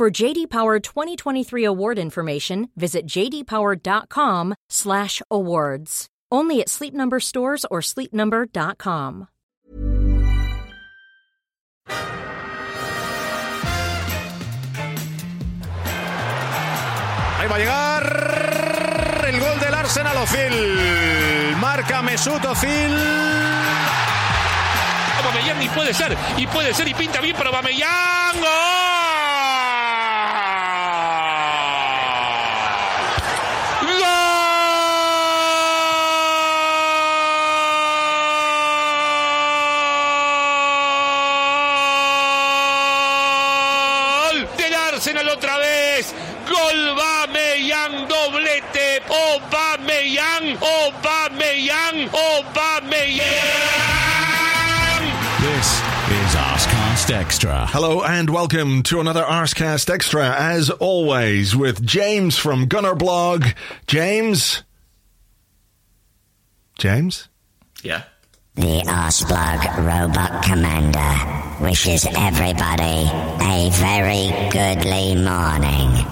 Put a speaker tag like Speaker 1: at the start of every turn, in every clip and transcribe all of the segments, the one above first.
Speaker 1: For JD Power 2023 award information, visit jdpower.com/awards. Only at Sleep Number stores or sleepnumber.com.
Speaker 2: Ahí va a llegar el gol del Arsenal Ozil. Marca Mesut Ozil.
Speaker 3: Aubameyang y puede ser, y puede ser, y pinta bien para Aubameyang. ¡Gol! ¡Gol! Del Arsenal otra vez. Gol Aubameyang, doblete.
Speaker 4: This is Arscast Extra.
Speaker 2: Hello and welcome to another Arscast Extra, as always, with James from Gunnerblog. James? James?
Speaker 3: Yeah.
Speaker 5: The Arseblog Robot Commander wishes everybody a very goodly morning.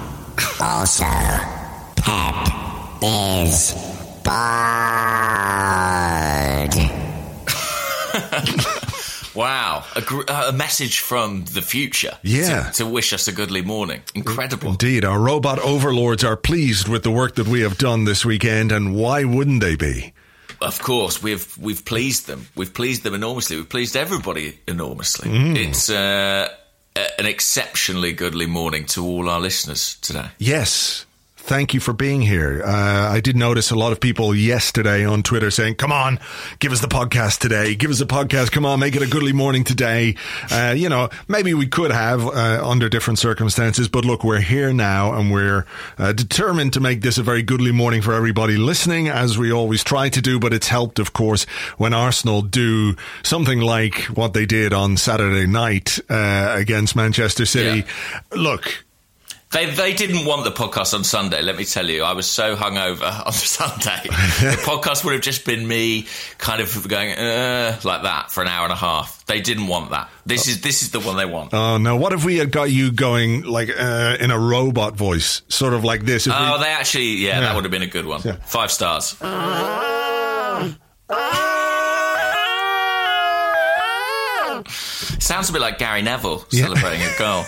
Speaker 5: Also, Pep is bald.
Speaker 6: Wow, a, gr- uh, a message from the future.
Speaker 2: Yeah.
Speaker 6: To, to wish us a goodly morning. Incredible.
Speaker 2: Indeed, our robot overlords are pleased with the work that we have done this weekend, and why wouldn't they be?
Speaker 6: Of course, we've we've pleased them. We've pleased them enormously. We've pleased everybody enormously.
Speaker 2: Mm.
Speaker 6: It's uh, an exceptionally goodly morning to all our listeners today.
Speaker 2: Yes. Thank you for being here. Uh, I did notice a lot of people yesterday on Twitter saying, come on, give us the podcast today. Give us the podcast. Come on, make it a goodly morning today. Uh, you know, maybe we could have uh, under different circumstances, but look, we're here now and we're uh, determined to make this a very goodly morning for everybody listening, as we always try to do. But it's helped, of course, when Arsenal do something like what they did on Saturday night uh, against Manchester City. Look,
Speaker 6: They they didn't want the podcast on Sunday. Let me tell you, I was so hungover on Sunday. the podcast would have just been me, kind of going uh, like that for an hour and a half. They didn't want that. This is this is the one they want.
Speaker 2: Oh no! What if we had got you going like uh, in a robot voice, sort of like this? If we-
Speaker 6: Oh, they actually, yeah,
Speaker 2: Yeah.
Speaker 6: that would have been a good one.
Speaker 2: Yeah.
Speaker 6: Five stars. Sounds a bit like Gary Neville celebrating a goal.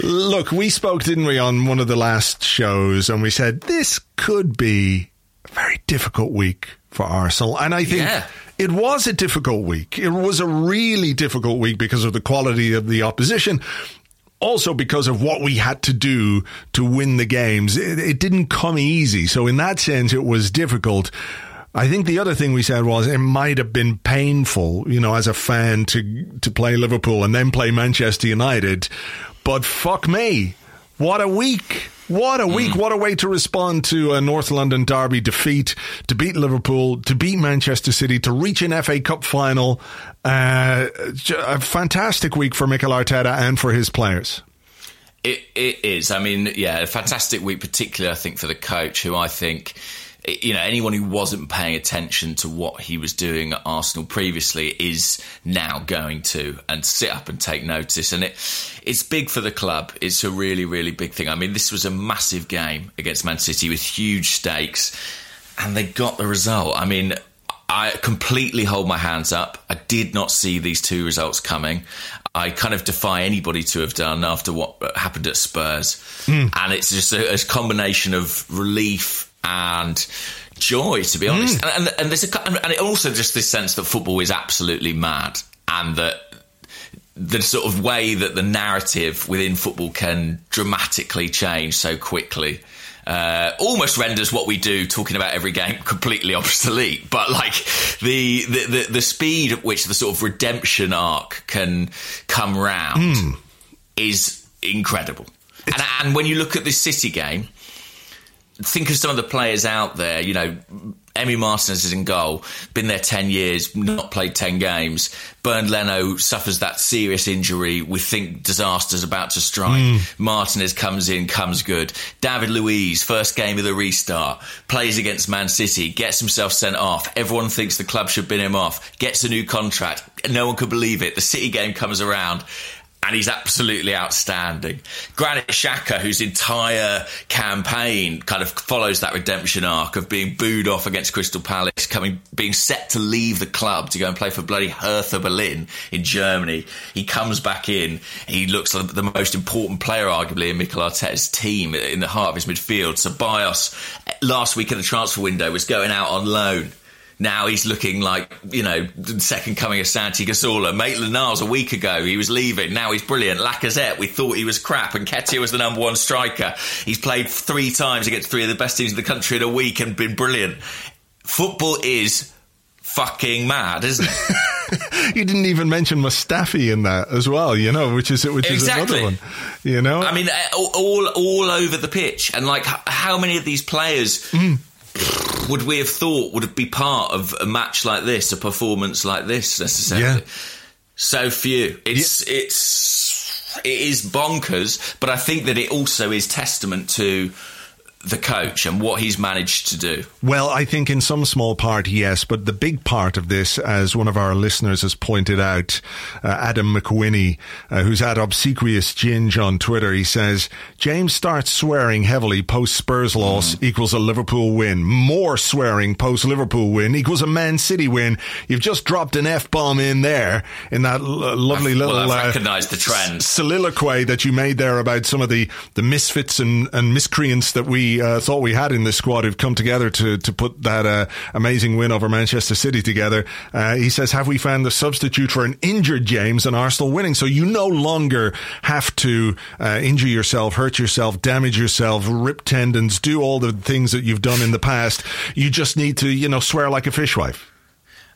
Speaker 2: Look, we spoke, didn't we, on one of the last shows, and we said this could be a very difficult week for Arsenal, and I think.
Speaker 6: Yeah.
Speaker 2: It was a difficult week. It was a really difficult week because of the quality of the opposition. Also because of what we had to do to win the games. It, it didn't come easy. So in that sense, it was difficult. I think the other thing we said was it might have been painful, you know, as a fan to to play Liverpool and then play Manchester United. But fuck me, what a week! What a week! What a way to respond to a North London derby defeat, to beat Liverpool, to beat Manchester City, to reach an FA Cup final. Uh, a fantastic week for Mikel Arteta and for his players.
Speaker 6: It, it is. I mean, yeah, a fantastic week, particularly, I think, for the coach, who I think, you know, anyone who wasn't paying attention to what he was doing at Arsenal previously is now going to and sit up and take notice. And it it's big for the club. It's a really, really big thing. I mean, this was a massive game against Man City with huge stakes, and they got the result. I mean, I completely hold my hands up. I did not see these two results coming. I kind of defy anybody to have done after what happened at Spurs. Hmm. And it's just a, a combination of relief and joy, to be honest. And, and, and there's a, and it also just this sense that football is absolutely mad and that the sort of way that the narrative within football can dramatically change so quickly uh, almost renders what we do talking about every game completely obsolete. But like the, the the the speed at which the sort of redemption arc can come round is incredible. And, and when you look at this City game, think of some of the players out there. You know, Emi Martinez is in goal, been there 10 years, not played 10 games. Bernd Leno suffers that serious injury. We think disaster's about to strike. Mm. Martinez comes in, comes good. David Luiz, first game of the restart, plays against Man City, gets himself sent off. Everyone thinks the club should bin him off, gets a new contract. No one could believe it. The City game comes around and he's absolutely outstanding. Granit Xhaka, whose entire campaign kind of follows that redemption arc of being booed off against Crystal Palace, coming, being set to leave the club to go and play for bloody Hertha Berlin in Germany. He comes back in. He looks like the most important player, arguably, in Mikel Arteta's team in the heart of his midfield. Ceballos, eh, last week in the transfer window, was going out on loan now he's looking like, you know, second coming of Santi Cazorla. Maitland Niles a week ago, he was leaving. Now he's brilliant. Lacazette, we thought he was crap. And Nketiah was the number one striker. He's played three times against three of the best teams in the country in a week and been brilliant. Football is fucking mad, isn't
Speaker 2: it? you didn't even mention Mustafi in that as well, you know, which is which exactly. is another one. You know,
Speaker 6: I mean, uh, all all over the pitch, and like how many of these players mm would we have thought would be part of a match like this, a performance like this necessarily? Yeah. So few. It's yeah. it's it is bonkers, but I think that it also is testament to the coach and what he's managed to do?
Speaker 2: Well, I think in some small part, yes, but the big part of this, as one of our listeners has pointed out, uh, Adam McWhinney, uh, who's at Obsequious Ginge on Twitter, he says, James starts swearing heavily post Spurs loss mm. equals a Liverpool win. More swearing post Liverpool win equals a Man City win. You've just dropped an F bomb in there in that l- lovely
Speaker 6: I've,
Speaker 2: little
Speaker 6: well, I've uh, recognized the trend.
Speaker 2: soliloquy that you made there about some of the, the misfits and, and miscreants that we uh, thought we had in this squad who've come together to to put that uh, amazing win over Manchester City together. Uh, he says, "Have we found the substitute for an injured James and Arsenal winning?" So you no longer have to uh, injure yourself, hurt yourself, damage yourself, rip tendons, do all the things that you've done in the past. You just need to, you know, swear like a fishwife.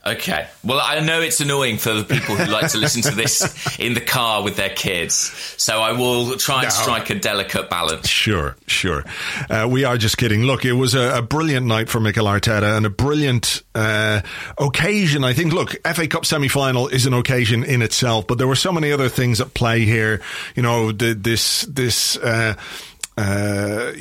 Speaker 6: Okay. Well, I know it's annoying for the people who like to listen to this in the car with their kids. So I will try and no. strike a delicate balance.
Speaker 2: Sure, sure. Uh, we are just kidding. Look, it was a, a, brilliant night for Mikel Arteta and a brilliant uh, occasion. I think, look, FA Cup semi final is an occasion in itself, but there were so many other things at play here. You know, the, this, this, uh, uh,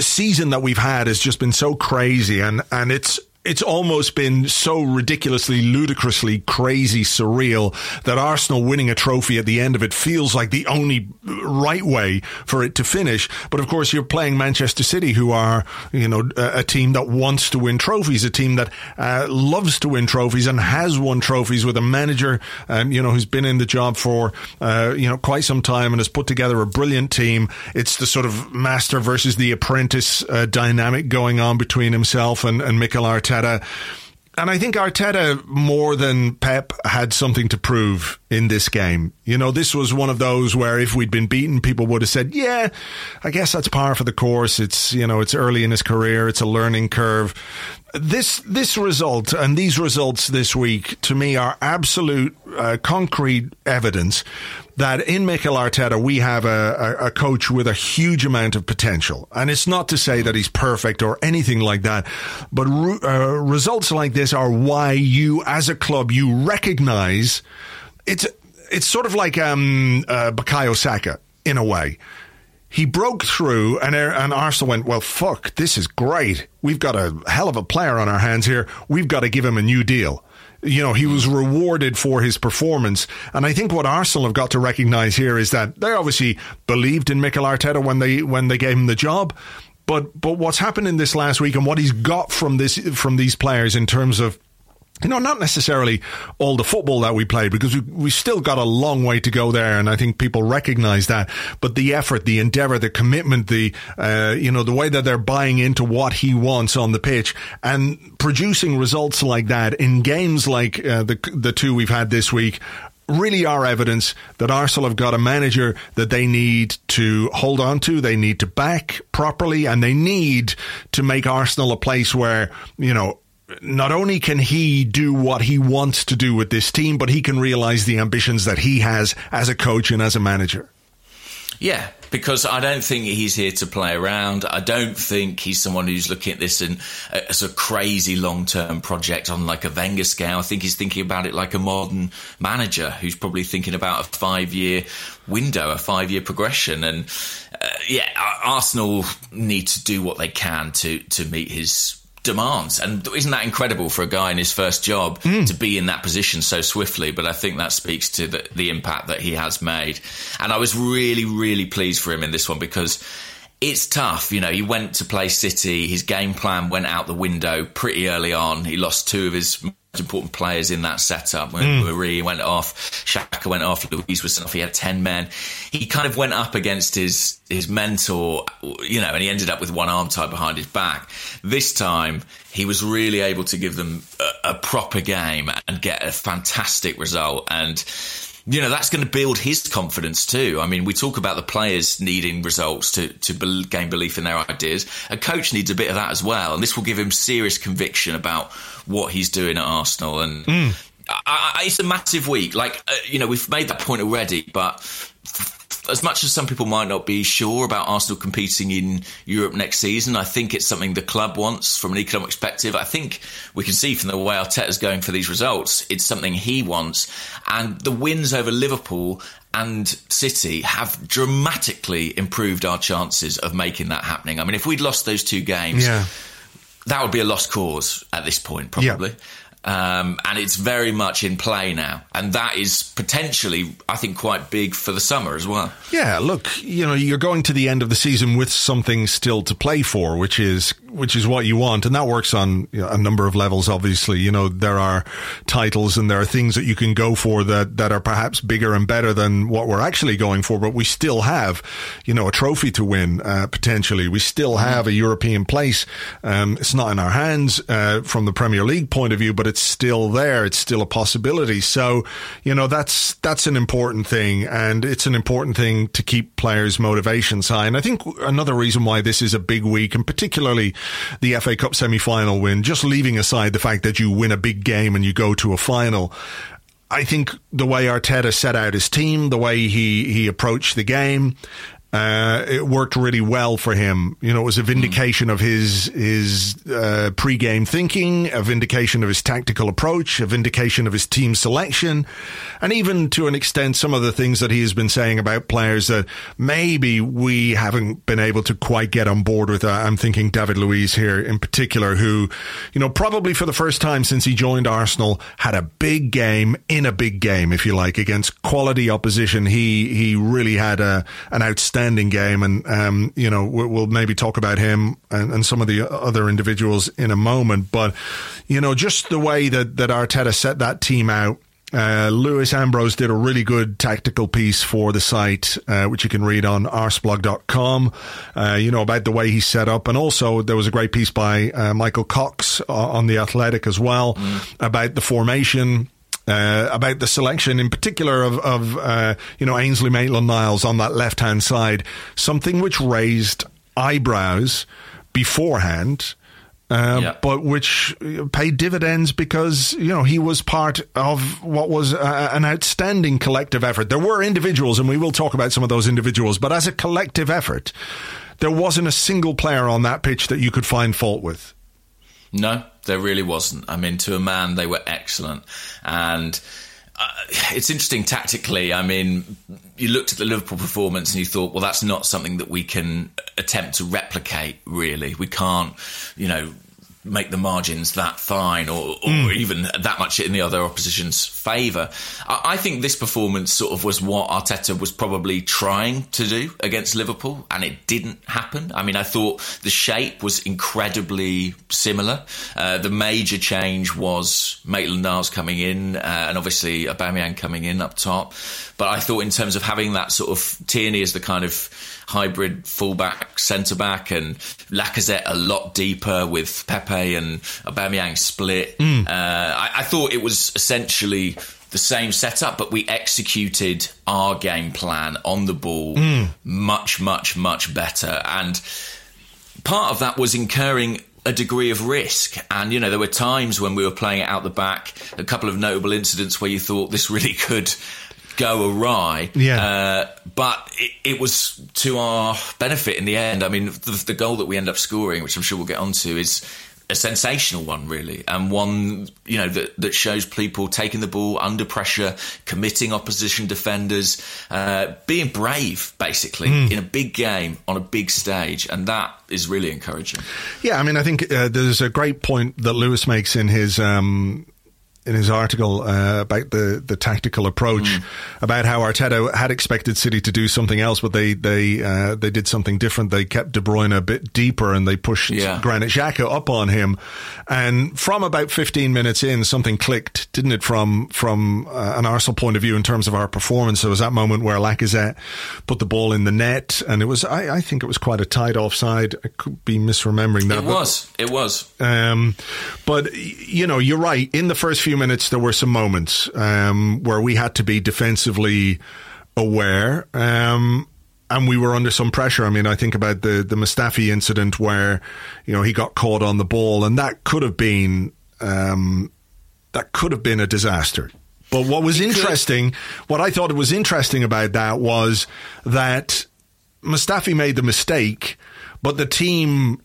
Speaker 2: season that we've had has just been so crazy and, and it's it's almost been so ridiculously, ludicrously crazy, surreal that Arsenal winning a trophy at the end of it feels like the only right way for it to finish. But of course, you're playing Manchester City, who are, you know, a, team that wants to win trophies, a team that uh, loves to win trophies and has won trophies with a manager, um, you know, who's been in the job for, uh, you know, quite some time and has put together a brilliant team. It's the sort of master versus the apprentice uh, dynamic going on between himself and, and Mikel Arteta. Arteta. And I think Arteta, more than Pep, had something to prove in this game. You know, this was one of those where if we'd been beaten, people would have said, yeah, I guess that's par for the course. It's, you know, it's early in his career. It's a learning curve. This, this result and these results this week to me are absolute uh, concrete evidence that in Mikel Arteta we have a, a, a, coach with a huge amount of potential, and it's not to say that he's perfect or anything like that, but re- uh, results like this are why you, as a club, you recognise it's it's sort of like um, uh, Bukayo Saka in a way. He broke through, and, and Arsenal went, Well, fuck, this is great. We've got a hell of a player on our hands here. We've got to give him a new deal you know, he was rewarded for his performance. And I think what Arsenal have got to recognise here is that they obviously believed in Mikel Arteta when they when they gave him the job. But but what's happened in this last week and what he's got from this from these players in terms of you know, not necessarily all the football that we played because we we still got a long way to go there, and I think people recognise that. But the effort, the endeavour, the commitment, the uh, you know the way that they're buying into what he wants on the pitch and producing results like that in games like uh, the the two we've had this week really are evidence that Arsenal have got a manager that they need to hold on to, they need to back properly, and they need to make Arsenal a place where, you know, not only can he do what he wants to do with this team, but he can realize the ambitions that he has as a coach and as a manager.
Speaker 6: Yeah, because I don't think he's here to play around. I don't think he's someone who's looking at this in, as a crazy long term project on like a Wenger scale. I think he's thinking about it like a modern manager who's probably thinking about a five year window, a five year progression. And uh, yeah, Arsenal need to do what they can to to meet his demands. And isn't that incredible for a guy in his first job mm. to be in that position so swiftly? But I think that speaks to the, the impact that he has made. And I was really, really pleased for him in this one because it's tough. You know, he went to play City. His game plan went out the window pretty early on. He lost two of his most important players in that setup. When mm. Mari went off, Xhaka went off, Luiz was off. He had ten men. He kind of went up against his his mentor, you know, and he ended up with one arm tied behind his back. This time, he was really able to give them a, a proper game and get a fantastic result. And you know that's going to build his confidence too. I mean, we talk about the players needing results to to gain belief in their ideas. A coach needs a bit of that as well, and this will give him serious conviction about what he's doing at Arsenal. And mm. I, I, it's a massive week. Like uh, you know, we've made that point already, but as much as some people might not be sure about Arsenal competing in Europe next season, I think it's something the club wants from an economic perspective. I think we can see from the way Arteta's going for these results, it's something he wants. And the wins over Liverpool and City have dramatically improved our chances of making that happening. I mean, if we'd lost those two games, yeah. that would be a lost cause at this point, probably. Yeah. Um, and it's very much in play now. And that is potentially, I think, quite big for the summer as well.
Speaker 2: Yeah, look, you know, you're going to the end of the season with something still to play for, which is which is what you want, and that works on you know, a number of levels. Obviously, you know there are titles and there are things that you can go for that that are perhaps bigger and better than what we're actually going for, but we still have, you know, a trophy to win uh, potentially. We still have a European place. Um, it's not in our hands uh, from the Premier League point of view, but it's still there. It's still a possibility. So, you know, that's that's an important thing, and it's an important thing to keep players' motivations high. And I think another reason why this is a big week, and particularly the FA Cup semi final win, just leaving aside the fact that you win a big game and you go to a final. I think the way Arteta set out his team, the way he, he approached the game, uh, it worked really well for him. You know, it was a vindication of his his uh, pre-game thinking, a vindication of his tactical approach, a vindication of his team selection, and even to an extent, some of the things that he has been saying about players that maybe we haven't been able to quite get on board with. Uh, I'm thinking David Luiz here in particular, who, you know, probably for the first time since he joined Arsenal, had a big game in a big game, if you like, against quality opposition. He he really had a an outstanding outstanding game, and um, you know we'll, maybe talk about him and, and, some of the other individuals in a moment. But you know, just the way that that Arteta set that team out. Uh, Lewis Ambrose did a really good tactical piece for the site, uh, which you can read on arseblog.com, uh, you know, about the way he set up. And also there was a great piece by uh, Michael Cox uh, on The Athletic as well mm. about the formation, uh, about the selection in particular of, of uh, you know, Ainsley Maitland-Niles on that left-hand side, something which raised eyebrows beforehand. Uh, yeah. but which paid dividends because you know he was part of what was uh, an outstanding collective effort. There were individuals, and we will talk about some of those individuals, but as a collective effort, there wasn't a single player on that pitch that you could find fault with.
Speaker 6: No, there really wasn't. I mean, to a man, they were excellent. And uh, it's interesting tactically. I mean, you looked at the Liverpool performance and you thought, well, that's not something that we can attempt to replicate, really. We can't, you know, make the margins that fine or, or mm. even that much in the other opposition's favour. I, I, think this performance sort of was what Arteta was probably trying to do against Liverpool, and it didn't happen. I mean, I thought the shape was incredibly similar. Uh, the major change was Maitland-Niles coming in, uh, and obviously Aubameyang coming in up top. But I thought in terms of having that sort of Tierney as the kind of hybrid fullback, centre back, and Lacazette a lot deeper with Pepe and Aubameyang split. Mm. Uh, I, I thought it was essentially the same setup, but we executed our game plan on the ball mm. much, much, much better. And part of that was incurring a degree of risk. And, you know, there were times when we were playing it out the back, a couple of notable incidents where you thought this really could go awry.
Speaker 2: Yeah.
Speaker 6: Uh, but it, it was to our benefit in the end. I mean, the, the goal that we end up scoring, which I'm sure we'll get onto, is a sensational one, really, and one you know that that shows people taking the ball under pressure, committing opposition defenders, uh, being brave, basically in a big game on a big stage, and that is really encouraging.
Speaker 2: Yeah, I mean, I think uh, there's a great point that Lewis makes in his um, in his article uh, about the the tactical approach,
Speaker 6: Mm.
Speaker 2: about how Arteta had expected City to do something else, but they they uh, they did something different. They kept De Bruyne a bit deeper and they pushed
Speaker 6: Yeah.
Speaker 2: Granit Xhaka up on him. And from about 15 minutes in, something clicked, didn't it? From from uh, an Arsenal point of view, in terms of our performance, there was that moment where Lacazette put the ball in the net, and it was I, I think it was quite a tight offside. I could be misremembering that.
Speaker 6: It
Speaker 2: but-
Speaker 6: was, it was.
Speaker 2: um, but you know, you're right. In the first few minutes, there were some moments um, where we had to be defensively aware, um, and we were under some pressure. I mean, I think about the the Mustafi incident where you know he got caught on the ball, and that could have been um, that could have been a disaster. But what was interesting, what I thought was interesting about that was that Mustafi made the mistake, but the team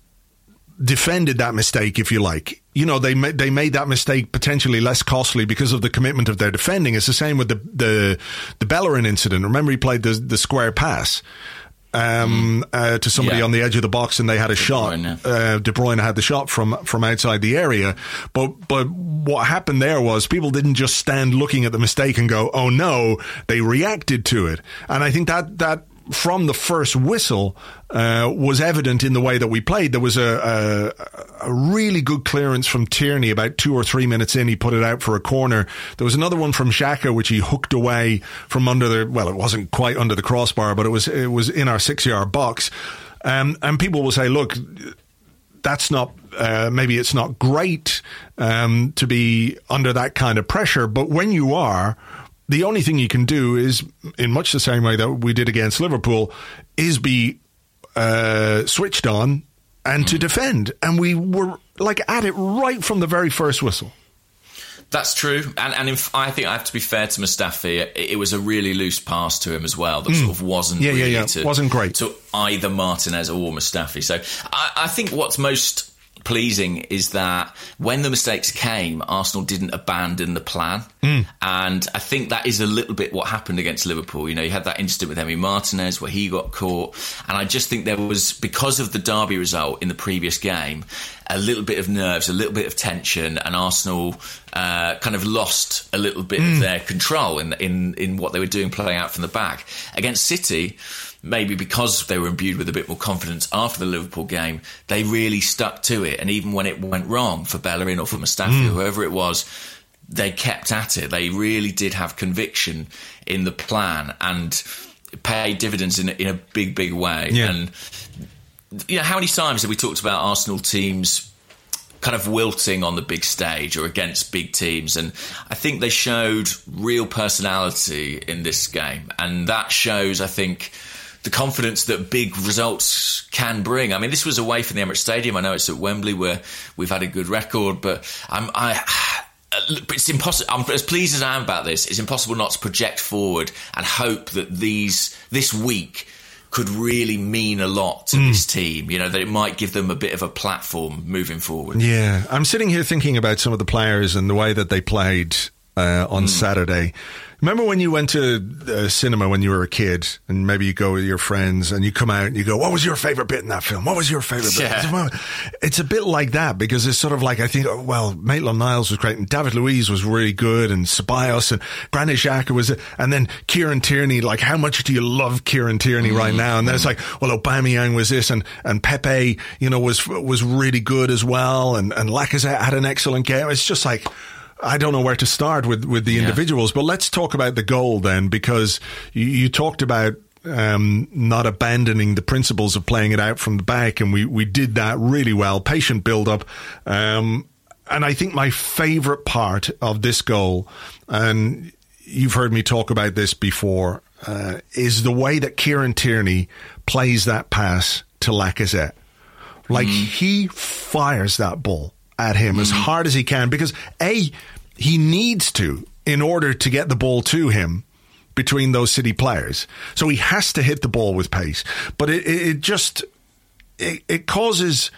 Speaker 2: defended that mistake, if you like. You know, they ma- they made that mistake potentially less costly because of the commitment of their defending. It's the same with the the the Bellerin incident. Remember, he played the the square pass. Um, uh, to somebody
Speaker 6: Yeah.
Speaker 2: on the edge of the box, and they had a shot.
Speaker 6: Bruyne,
Speaker 2: Uh, De Bruyne had the shot from from outside the area, but but what happened there was people didn't just stand looking at the mistake and go, "Oh no!" They reacted to it, and I think that that from the first whistle uh, was evident in the way that we played. There was a, a, a really good clearance from Tierney about two or three minutes in. He put it out for a corner. There was another one from Xhaka which he hooked away from under the well, it wasn't quite under the crossbar, but it was it was in our six yard box. Um, and people will say, look, that's not uh, maybe it's not great um, to be under that kind of pressure, but when you are, the only thing you can do is, in much the same way that we did against Liverpool, is be uh, switched on and to defend, and we were like at it right from the very first whistle.
Speaker 6: That's true, and and if, I think I have to be fair to Mustafi. It, it was a really loose pass to him as well. That sort of wasn't
Speaker 2: Mm. Yeah, yeah,
Speaker 6: really
Speaker 2: yeah.
Speaker 6: to
Speaker 2: Wasn't great.
Speaker 6: to either Martinez or Mustafi. So I, I think what's most pleasing is that when the mistakes came, Arsenal didn't abandon the plan,
Speaker 2: Mm.
Speaker 6: and I think that is a little bit what happened against Liverpool. You know, you had that incident with Emi Martinez where he got caught, and I just think there was because of the Derby result in the previous game, a little bit of nerves, a little bit of tension, and Arsenal uh, kind of lost a little bit
Speaker 2: Mm.
Speaker 6: of their control in in in what they were doing, playing out from the back against City. Maybe because they were imbued with a bit more confidence after the Liverpool game, they really stuck to it. And even when it went wrong for Bellerin or for Mustafi, or hmm. whoever it was, they kept at it. They really did have conviction in the plan and paid dividends in, a- in a big, big way.
Speaker 2: Yeah.
Speaker 6: And you know, how many times have we talked about Arsenal teams kind of wilting on the big stage or against big teams? And I think they showed real personality in this game, and that shows, I think. The confidence that big results can bring. I mean, this was away from the Emirates Stadium. I know it's at Wembley where we've had a good record, but I'm, I, it's impossible. I'm as pleased as I am about this. It's impossible not to project forward and hope that these this week could really mean a lot to this team. You know that it might give them a bit of a platform moving forward.
Speaker 2: Yeah, I'm sitting here thinking about some of the players and the way that they played uh, on Saturday. Remember when you went to uh, cinema when you were a kid, and maybe you go with your friends, and you come out and you go, "What was your favorite bit in that film? What was your favorite bit?"
Speaker 6: Yeah.
Speaker 2: It's a bit like that because it's sort of like I think, oh, well, Maitland Niles was great, and David Luiz was really good, and Ceballos and Granit Xhaka was, and then Kieran Tierney. Like, how much do you love Kieran Tierney right now? And then it's like, well, Aubameyang was this, and and Pepe, you know, was was really good as well, and and Lacazette had an excellent game. It's just like. I don't know where to start with, with the individuals, but let's talk about the goal then, because you, you talked about um, not abandoning the principles of playing it out from the back, and we, we did that really well. Patient build up. Um, and I think my favorite part of this goal, and you've heard me talk about this before, uh, is the way that Kieran Tierney plays that pass to Lacazette. Like he fires that ball at him as hard as he can because A, he needs to in order to get the ball to him between those City players. So he has to hit the ball with pace. But it, it, it just it, it causes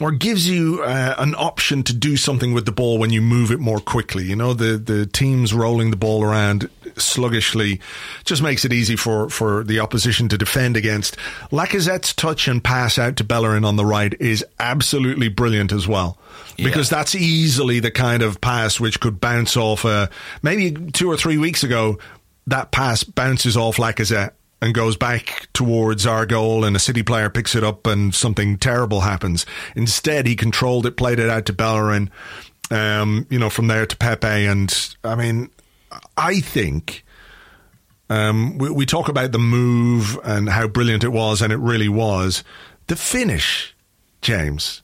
Speaker 2: or gives you uh, an option to do something with the ball when you move it more quickly. You know, the, the teams rolling the ball around sluggishly just makes it easy for, for the opposition to defend against. Lacazette's touch and pass out to Bellerin on the right is absolutely brilliant as well. Because yeah. that's easily the kind of pass which could bounce off, uh, maybe two or three weeks ago, that pass bounces off Lacazette and goes back towards our goal and a City player picks it up and something terrible happens. Instead, he controlled it, played it out to Bellerin, um, you know, from there to Pepe. And I mean, I think um, we, we talk about the move and how brilliant it was, and it really was. The finish, James,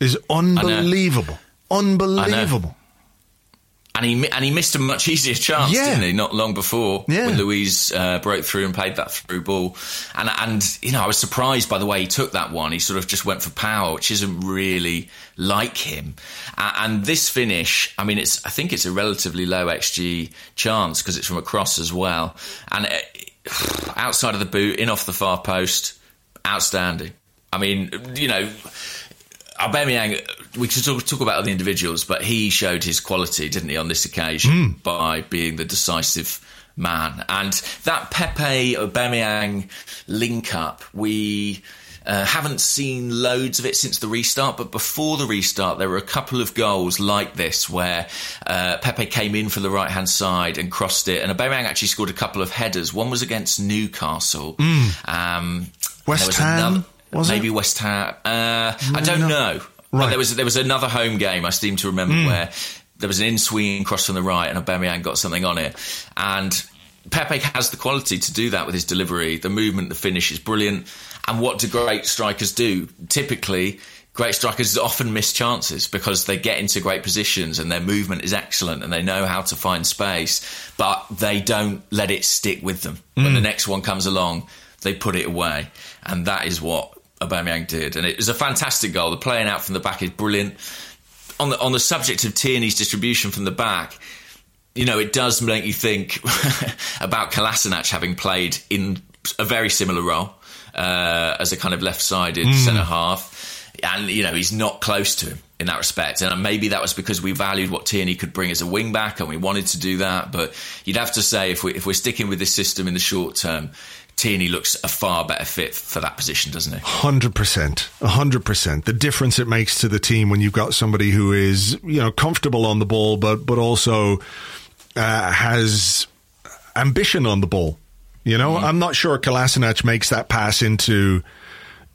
Speaker 2: is unbelievable. Unbelievable
Speaker 6: and he and he missed a much easier chance, yeah. didn't he? Not long before yeah. when Luiz uh, broke through and played that through ball, and and you know I was surprised by the way he took that one. He sort of just went for power, which isn't really like him. Uh, and this finish, I mean, it's I think it's a relatively low xG chance because it's from a cross as well, and uh, outside of the boot, in off the far post, outstanding. I mean, you know Aubameyang, we could talk, talk, about other individuals, but he showed his quality, didn't he, on this occasion mm. by being the decisive man. And that Pepe Aubameyang link up, we uh, haven't seen loads of it since the restart, but before the restart, there were a couple of goals like this where uh, Pepe came in for the right hand side and crossed it, and Aubameyang actually scored a couple of headers. One was against Newcastle.
Speaker 2: Mm. Um, West Ham. Another, was
Speaker 6: maybe
Speaker 2: it?
Speaker 6: West Ham. Uh, I don't no. know. Right. But there was there was another home game I seem to remember mm. where there was an in swinging cross from the right and Aubameyang got something on it, and Pepe has the quality to do that with his delivery. The movement, the finish is brilliant. And what do great strikers do? Typically, great strikers often miss chances because they get into great positions and their movement is excellent and they know how to find space, but they don't let it stick with them. Mm. When the next one comes along, they put it away. And that is what Aubameyang did, and it was a fantastic goal. The playing out from the back is brilliant. On the on the subject of Tierney's distribution from the back, you know, it does make you think about Kolasinac having played in a very similar role uh, as a kind of left-sided mm. centre half, and you know he's not close to him in that respect. And maybe that was because we valued what Tierney could bring as a wing back, and we wanted to do that. But you'd have to say if we if we're sticking with this system in the short term, Tierney looks a far better fit for that position, doesn't he?
Speaker 2: Hundred percent, hundred percent. The difference it makes to the team when you've got somebody who is, you know, comfortable on the ball, but but also uh, has ambition on the ball. You know, mm. I'm not sure Kolasinac makes that pass into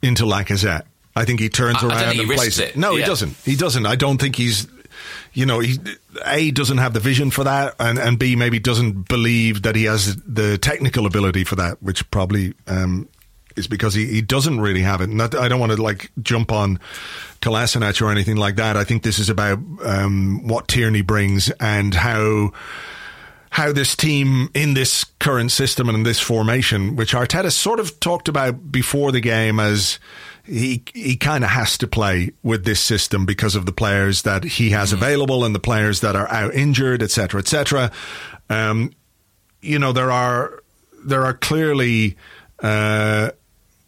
Speaker 2: into Lacazette. I think he turns I, around I and plays it. No, yeah. he doesn't. He doesn't. I don't think he's you know, he a doesn't have the vision for that, and and b maybe doesn't believe that he has the technical ability for that, which probably um, is because he, he doesn't really have it. I don't want to like jump on Kolasinac or anything like that. I think this is about um, what Tierney brings and how how this team in this current system and in this formation, which Arteta sort of talked about before the game as he he kind of has to play with this system because of the players that he has mm-hmm. available and the players that are out injured, etc., etc. Um, you know there are there are clearly uh,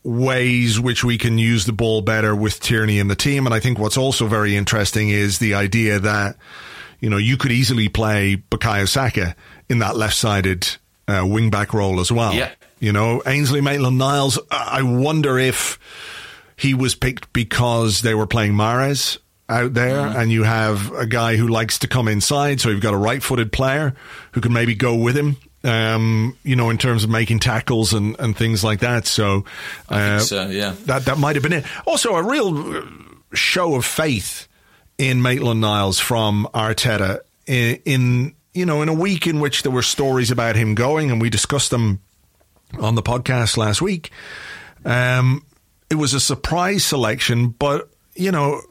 Speaker 2: ways which we can use the ball better with Tierney in the team, and I think what's also very interesting is the idea that you know you could easily play Bukayo Saka in that left-sided uh, wing back role as well.
Speaker 6: Yeah.
Speaker 2: You know, Ainsley Maitland Niles. I wonder if he was picked because they were playing Mahrez out there, mm-hmm. and you have a guy who likes to come inside. So you've got a right-footed player who can maybe go with him. Um, you know, in terms of making tackles and, and things like that. So,
Speaker 6: uh, so, yeah,
Speaker 2: that that might have been it. Also, a real show of faith in Maitland Niles from Arteta in, in you know in a week in which there were stories about him going, and we discussed them on the podcast last week. Um, it was a surprise selection, but you know,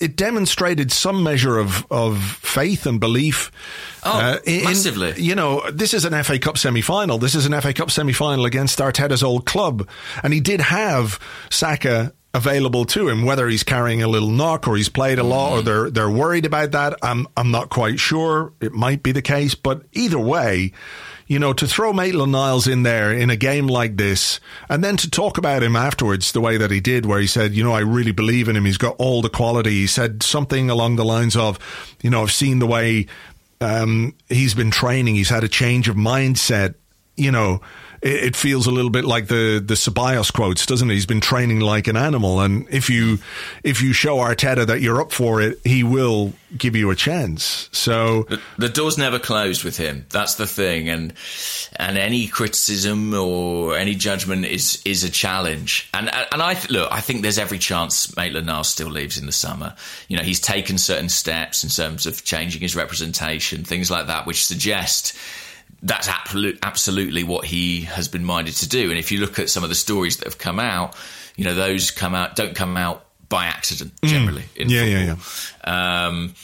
Speaker 2: it demonstrated some measure of, of faith and belief.
Speaker 6: Oh, uh, in, massively.
Speaker 2: You know, this is an FA Cup semi final. This is an FA Cup semi final against Arteta's old club. And he did have Saka available to him, whether he's carrying a little knock or he's played a lot mm-hmm. or they're, they're worried about that. I'm, I'm not quite sure. It might be the case, but either way, you know, to throw Maitland Niles in there in a game like this, and then to talk about him afterwards the way that he did, where he said, you know, I really believe in him. He's got all the quality. He said something along the lines of, you know, I've seen the way um, he's been training. He's had a change of mindset. You know, it, it feels a little bit like the the Ceballos quotes, doesn't it? He's been training like an animal, and if you if you show Arteta that you're up for it, he will give you a chance. So
Speaker 6: the, the door's never closed with him. That's the thing, and and any criticism or any judgment is is a challenge. And and I look, I think there's every chance Maitland Niles still leaves in the summer. You know, he's taken certain steps in terms of changing his representation, things like that, which suggest that's absolutely what he has been minded to do. And if you look at some of the stories that have come out, you know, those come out don't come out by accident mm. generally.
Speaker 2: Mm. yeah, yeah,
Speaker 6: yeah, um,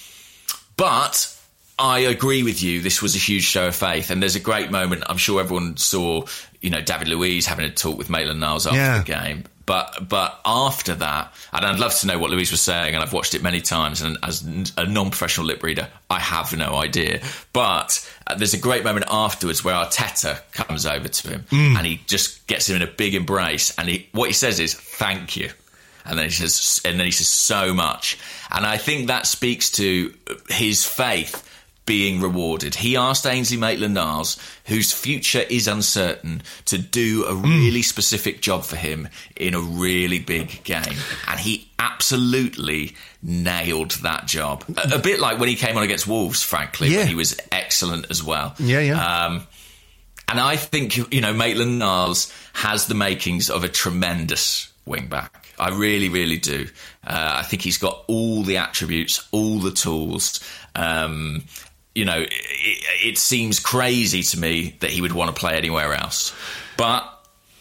Speaker 6: but I agree with you. This was a huge show of faith, and there's a great moment. I'm sure everyone saw, you know, David Luiz having a talk with Maitland Niles after yeah. the game. But but after that, and I'd love to know what Luiz was saying, and I've watched it many times. And as a non-professional lip reader, I have no idea. But uh, there's a great moment afterwards where Arteta comes over to him, mm. and he just gets him in a big embrace, and he what he says is "Thank you." and then he says, and then he says so much, and I think that speaks to his faith being rewarded. He asked Ainsley Maitland Niles, whose future is uncertain, to do a really mm. specific job for him in a really big game. And he absolutely nailed that job. A, a bit like when he came on against Wolves, frankly, yeah. he was excellent as well.
Speaker 2: Yeah, yeah.
Speaker 6: Um, and I think, you know, Maitland Niles has the makings of a tremendous wing back. I really, really do. Uh, I think he's got all the attributes, all the tools. Um, you know, it, it, seems crazy to me that he would want to play anywhere else. But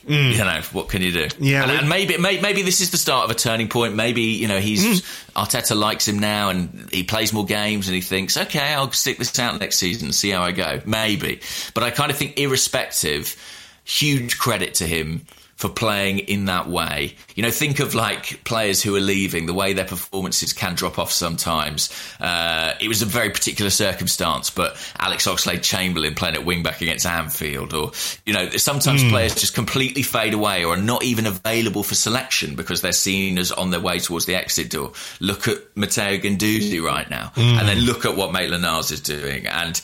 Speaker 6: Mm. You know what can you do?
Speaker 2: Yeah,
Speaker 6: and, and maybe, maybe, maybe this is the start of a turning point. Maybe you know he's mm. Arteta likes him now, and he plays more games, and he thinks, okay, I'll stick this out next season and see how I go. Maybe, but I kind of think, irrespective, huge credit to him for playing in that way. You know, think of like players who are leaving, the way their performances can drop off sometimes. Uh, it was a very particular circumstance, but Alex Oxlade Chamberlain playing at wing back against Anfield, or, you know, sometimes mm. players just completely fade away or are not even available for selection because they're seen as on their way towards the exit door. Look at Matteo Guendouzi right now, mm. and then look at what Maitland Niles is doing. And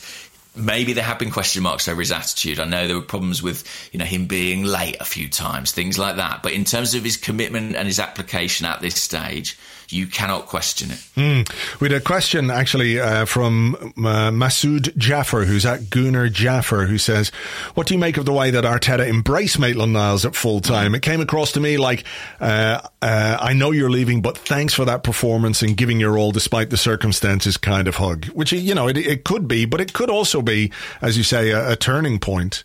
Speaker 6: maybe there have been question marks over his attitude. I know there were problems with, you know, him being late a few times, things like that. But in terms of his commitment and his application at this stage, you cannot question it.
Speaker 2: Mm. We had a question actually uh, from uh, Masood Jaffer, who's at Gunnar Jaffer, who says, "What do you make of the way that Arteta embraced Maitland Niles at full time? It came across to me like, uh, uh, I know you're leaving, but thanks for that performance and giving your all despite the circumstances kind of hug. Which you know, it, it could be, but it could also be, as you say, a, a turning point."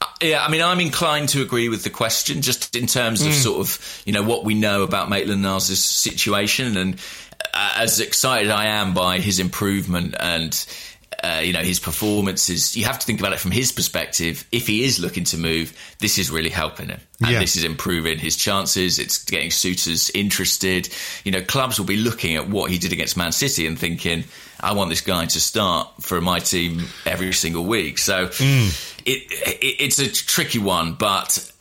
Speaker 6: Uh, yeah, I mean, I'm inclined to agree with the question, just in terms of mm. sort of, you know, what we know about Maitland Niles' situation, and uh, as excited I am by his improvement and. Uh, you know his performances. You have to think about it from his perspective. If he is looking to move, this is really helping him, and yeah. this is improving his chances. It's getting suitors interested. You know, clubs will be looking at what he did against Man City and thinking, I want this guy to start for my team every single week. So mm. it, it, it's a tricky one, but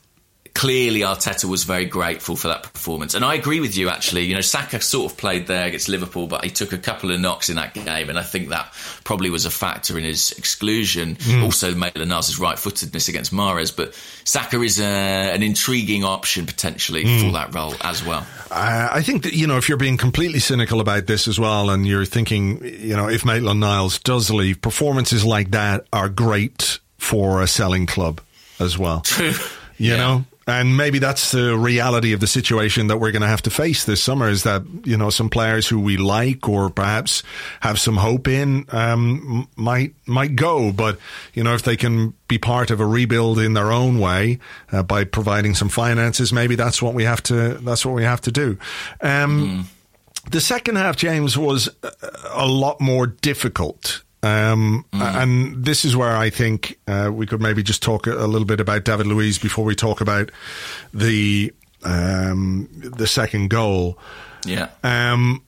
Speaker 6: clearly Arteta was very grateful for that performance. And I agree with you, actually. You know, Saka sort of played there against Liverpool, but he took a couple of knocks in that game. And I think that probably was a factor in his exclusion. Mm. Also, Maitland Niles' right footedness against Mahrez. But Saka is a, an intriguing option potentially mm. for that role as well.
Speaker 2: Uh, I think that, you know, if you're being completely cynical about this as well, and you're thinking, you know, if Maitland Niles does leave, performances like that are great for a selling club as well.
Speaker 6: True.
Speaker 2: You yeah. know, and maybe that's the reality of the situation that we're going to have to face this summer is that, you know, some players who we like or perhaps have some hope in, um, might, might go. But, you know, if they can be part of a rebuild in their own way, uh, by providing some finances, maybe that's what we have to, that's what we have to do. Um, mm. the second half, James, was a lot more difficult um, mm. And this is where I think uh, we could maybe just talk a, little bit about David Luiz before we talk about the um, the second goal.
Speaker 6: Yeah.
Speaker 2: Um,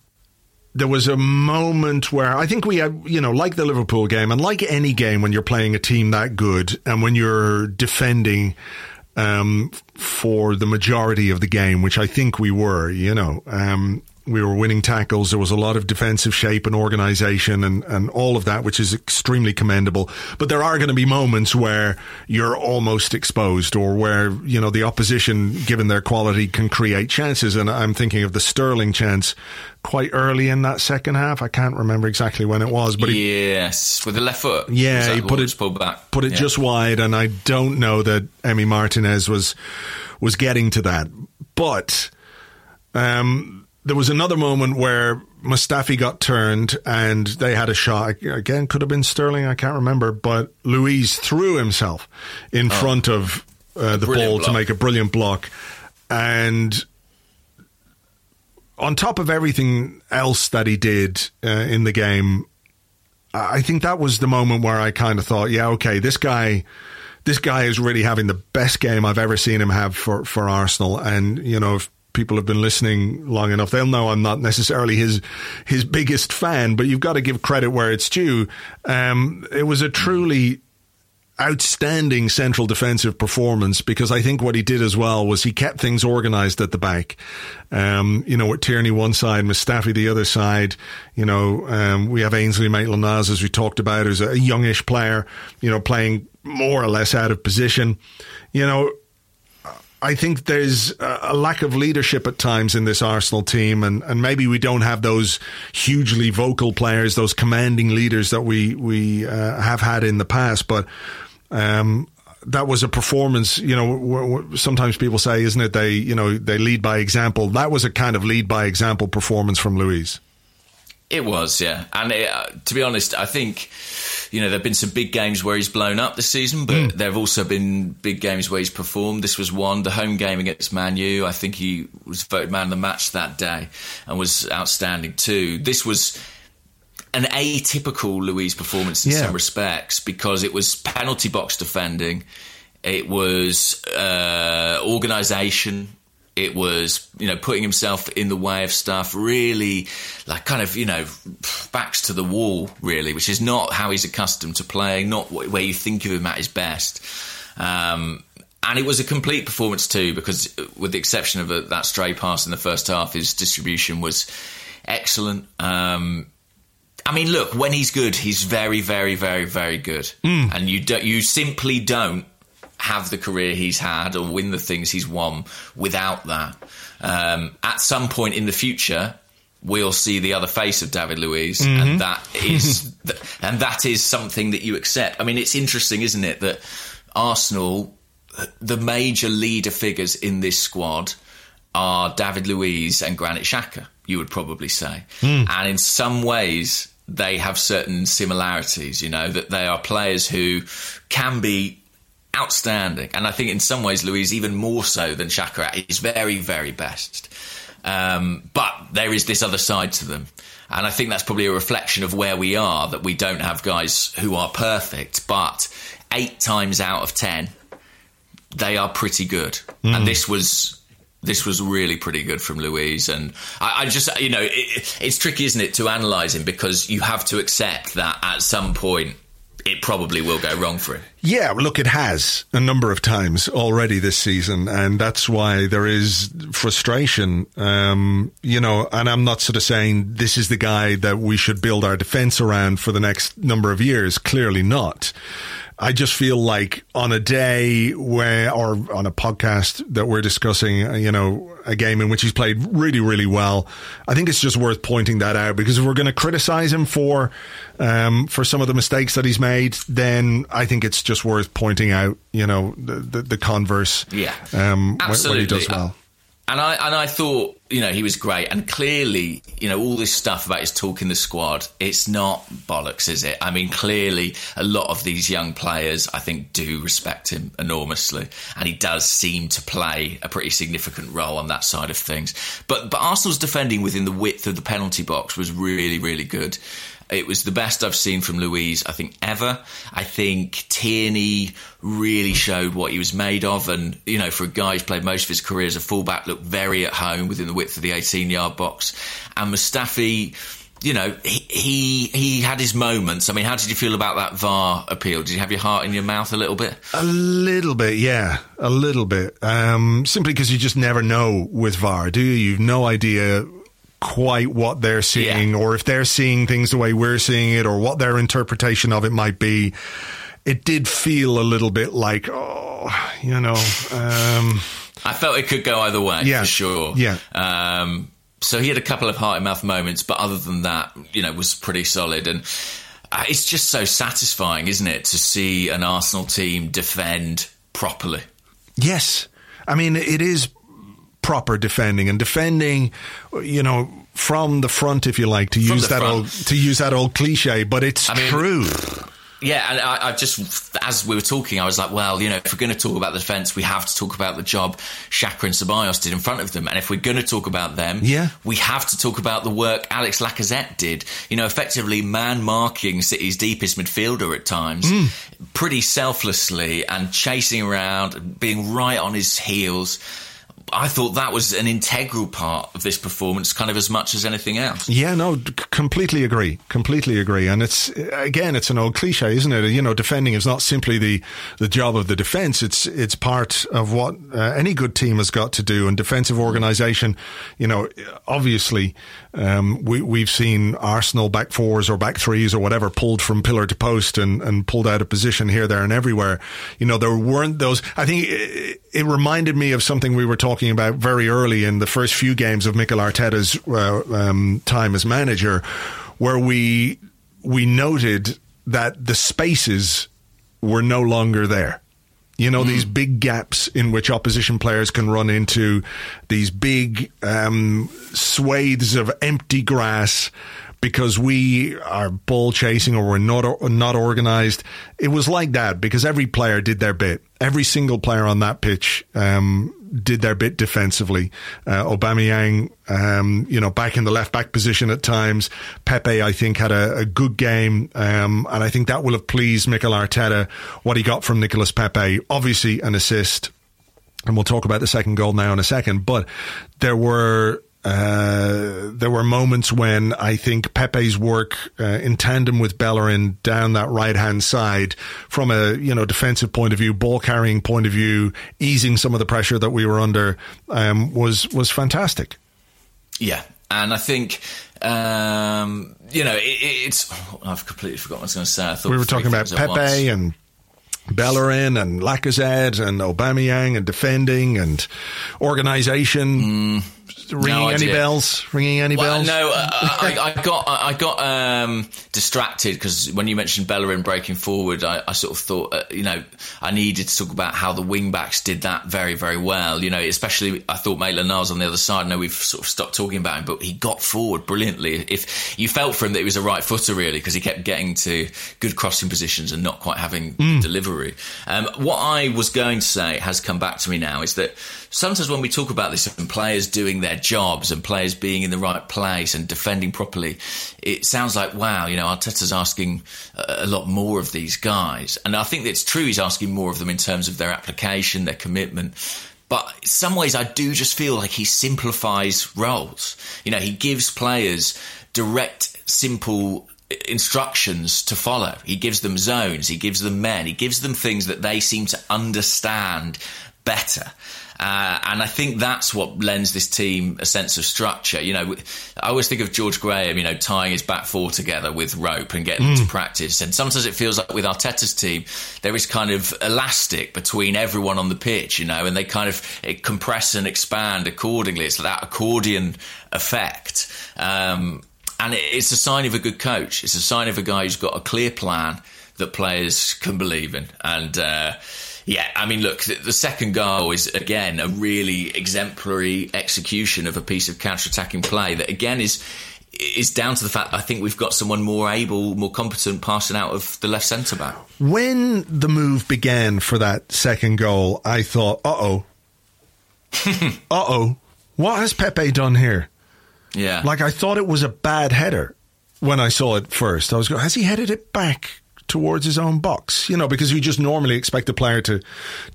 Speaker 2: there was a moment where I think we had, you know, like the Liverpool game and like any game when you're playing a team that good and when you're defending um, for the majority of the game, which I think we were, you know, um, we were winning tackles. There was a lot of defensive shape and organization and, and all of that, which is extremely commendable. But there are going to be moments where you're almost exposed or where, you know, the opposition, given their quality, can create chances. And I'm thinking of the Sterling chance quite early in that second half. I can't remember exactly when it was, but
Speaker 6: yes, with the left foot.
Speaker 2: Yeah, he put it
Speaker 6: pulled back,
Speaker 2: put it
Speaker 6: yeah.
Speaker 2: just wide, and I don't know that Emi Martinez was was getting to that, but um, there was another moment where Mustafi got turned and they had a shot. Again, could have been Sterling, I can't remember, but Luiz threw himself in
Speaker 6: Oh.
Speaker 2: front of uh, the ball to make a brilliant block. And on top of everything else that he did uh, in the game, I think that was the moment where I kind of thought, yeah, okay, this guy, this guy is really having the best game I've ever seen him have for, for Arsenal. And, you know, if people have been listening long enough, they'll know I'm not necessarily his, his biggest fan, but you've got to give credit where it's due. Um, it was a truly outstanding central defensive performance because I think what he did as well was he kept things organized at the back. Um, you know, with Tierney one side, Mustafi the other side. You know, um, we have Ainsley Maitland-Niles as we talked about, who's a youngish player. You know, playing more or less out of position. You know, I think there's a lack of leadership at times in this Arsenal team, and, and maybe we don't have those hugely vocal players, those commanding leaders that we we uh, have had in the past. But um, that was a performance. You know, sometimes people say, isn't it? They you know they lead by example. That was a kind of lead by example performance from Luiz.
Speaker 6: It was, yeah. And it, uh, to be honest, I think, you know, there have been some big games where he's blown up this season, but there have also been big games where he's performed. This was one, the home game against Man U. I think he was voted man of the match that day and was outstanding too. This was an atypical Luiz performance in
Speaker 2: Yeah.
Speaker 6: some respects because it was penalty box defending, it was uh, organisation, it was you know putting himself in the way of stuff, really like kind of you know backs to the wall, really, which is not how he's accustomed to playing, not where you think of him at his best. Um, and it was a complete performance too, because with the exception of a, that stray pass in the first half, his distribution was excellent. Um, I mean, look, when he's good, he's very, very, very, very good, and you do, you simply don't have the career he's had or win the things he's won without that. Um, at some point in the future, we'll see the other face of David Luiz, and that is and that is something that you accept. I mean, it's interesting, isn't it, that Arsenal, the major leader figures in this squad are David Luiz and Granit Xhaka, you would probably say. And in some ways, they have certain similarities, you know, that they are players who can be outstanding. And I think in some ways, Luiz, even more so than Xhaka at his very, very best. Um, but there is this other side to them. And I think that's probably a reflection of where we are, that we don't have guys who are perfect, but eight times out of ten, they are pretty good. And this was this was really pretty good from Luiz. And I, I just, you know, it, it's tricky, isn't it, to analyse him because you have to accept that at some point it probably will go wrong for him.
Speaker 2: Yeah, look, it has a number of times already this season, and that's why there is frustration. Um, you know, and I'm not sort of saying this is the guy that we should build our defense around for the next number of years. Clearly not. I just feel like on a day where, or on a podcast that we're discussing, you know, a game in which he's played really, really well, I think it's just worth pointing that out because if we're going to criticize him for, um, for some of the mistakes that he's made, then I think it's just worth pointing out, you know, the, the, the converse.
Speaker 6: Yeah.
Speaker 2: Um, when-
Speaker 6: Absolutely.
Speaker 2: when he does well.
Speaker 6: And I and I thought, you know, he was great. And clearly, you know, all this stuff about his talk in the squad, it's not bollocks, is it? I mean, clearly, a lot of these young players, I think, do respect him enormously, and he does seem to play a pretty significant role on that side of things. But but Arsenal's defending within the width of the penalty box was really really good. It was the best I've seen from Luiz, I think, ever. I think Tierney really showed what he was made of. And, you know, for a guy who's played most of his career as a fullback, looked very at home within the width of the 18 yard box. And Mustafi, you know, he, he he had his moments. I mean, how did you feel about that VAR appeal? Did you have your heart in your mouth a little bit?
Speaker 2: A little bit, yeah, a little bit. Um, simply because you just never know with VAR, do you? You've no idea quite what they're seeing,
Speaker 6: Yeah.
Speaker 2: or if they're seeing things the way we're seeing it, or what their interpretation of it might be. It did feel a little bit like, oh, you know, um,
Speaker 6: I felt it could go either way
Speaker 2: Yeah.
Speaker 6: for sure.
Speaker 2: Yeah.
Speaker 6: Um, so he had a couple of heart and mouth moments, but other than that, you know, was pretty solid. And uh, it's just so satisfying, isn't it, to see an Arsenal team defend properly.
Speaker 2: Yes. I mean, it is proper defending and defending, you know, from the front, if you like, to
Speaker 6: From
Speaker 2: use that
Speaker 6: front.
Speaker 2: old to use that old cliche, but it's
Speaker 6: I mean-
Speaker 2: true.
Speaker 6: Yeah, and I, I just, as we were talking, I was like, well, you know, if we're going to talk about the defence, we have to talk about the job Xhaka and Ceballos did in front of them. And if we're going to talk about them,
Speaker 2: Yeah.
Speaker 6: we have to talk about the work Alex Lacazette did. You know, effectively man marking City's deepest midfielder at times,
Speaker 2: Hmm.
Speaker 6: pretty selflessly and chasing around, being right on his heels. I thought that was an integral part of this performance, kind of as much as anything else.
Speaker 2: Yeah, no, completely agree. Completely agree. And it's again, it's an old cliche, isn't it? You know, defending is not simply the the job of the defense. It's it's part of what uh, any good team has got to do. And defensive organisation, you know, obviously, um, we we've seen Arsenal back fours or back threes or whatever pulled from pillar to post and and pulled out of position here, there, and everywhere. You know, there weren't those. I think it, it reminded me of something we were talking about very early in the first few games of Mikel Arteta's uh, um, time as manager, where we we noted that the spaces were no longer there. You know, these big gaps in which opposition players can run into, these big um, swathes of empty grass because we are ball chasing or we're not not organized. It was like that because every player did their bit. Every single player on that pitch um, did their bit defensively. Uh, Aubameyang, um, you know, back in the left back position at times. Pepe, I think, had a, a good game, um, and I think that will have pleased Mikel Arteta. What he got from Nicolas Pepe, obviously an assist, and we'll talk about the second goal now in a second. But there were. Uh, there were moments when I think Pepe's work uh, in tandem with Bellerin down that right hand side, from a you know defensive point of view, ball carrying point of view, easing some of the pressure that we were under, um, was was fantastic.
Speaker 6: Yeah, and I think um, you know it, it's. I've completely forgotten what I was going to say. I thought
Speaker 2: we were talking about Pepe and Bellerin and Lacazette and Aubameyang and defending and organisation. Ringing any
Speaker 6: idea.
Speaker 2: bells? Ringing any
Speaker 6: Well,
Speaker 2: bells?
Speaker 6: no, uh, I, I got I got um, distracted because when you mentioned Bellerin breaking forward, I, I sort of thought, uh, you know, I needed to talk about how the wing backs did that very, very well. You know, especially I thought Maitland Niles on the other side. I know we've sort of stopped talking about him, but he got forward brilliantly. If you felt for him that he was a right footer, really, because he kept getting to good crossing positions and not quite having delivery. Um, what I was going to say has come back to me now is that sometimes when we talk about this and players doing their jobs and players being in the right place and defending properly, it sounds like, wow, you know, Arteta's asking a lot more of these guys. And I think it's true he's asking more of them in terms of their application, their commitment. But in some ways, I do just feel like he simplifies roles. You know, he gives players direct, simple instructions to follow. He gives them zones, he gives them men, he gives them things that they seem to understand better. Uh, and I think that's what lends this team a sense of structure. You know, I always think of George Graham, you know, tying his back four together with rope and getting them to practice. And sometimes it feels like with Arteta's team, there is kind of elastic between everyone on the pitch, you know, and they kind of it compress and expand accordingly. It's that accordion effect. Um, and it- it's a sign of a good coach. It's a sign of a guy who's got a clear plan that players can believe in. And uh, yeah, I mean, look, the the second goal is again a really exemplary execution of a piece of counter-attacking play that again is is down to the fact I think we've got someone more able, more competent passing out of the left centre back.
Speaker 2: When the move began for that second goal, I thought, uh oh. uh oh. What has Pepe done here?
Speaker 6: Yeah,
Speaker 2: Like, I thought it was a bad header when I saw it first. I was going, has he headed it back towards his own box, you know, because you just normally expect a player to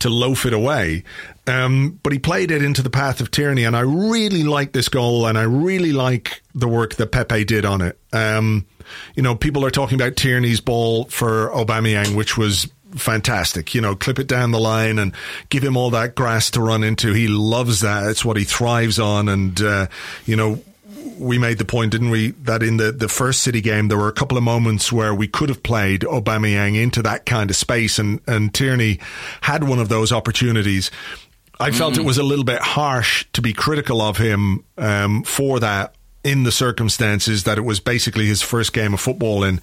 Speaker 2: to loaf it away. Um, but he played it into the path of Tierney, and I really like this goal, and I really like the work that Pepe did on it. Um, you know, people are talking about Tierney's ball for Aubameyang, which was fantastic. You know, clip it down the line and give him all that grass to run into. He loves that. It's what he thrives on. And, uh, you know, we made the point, didn't we, that in the, the first City game, there were a couple of moments where we could have played Aubameyang into that kind of space, and, and Tierney had one of those opportunities. I felt mm-hmm. it was a little bit harsh to be critical of him um, for that in the circumstances that it was basically his first game of football in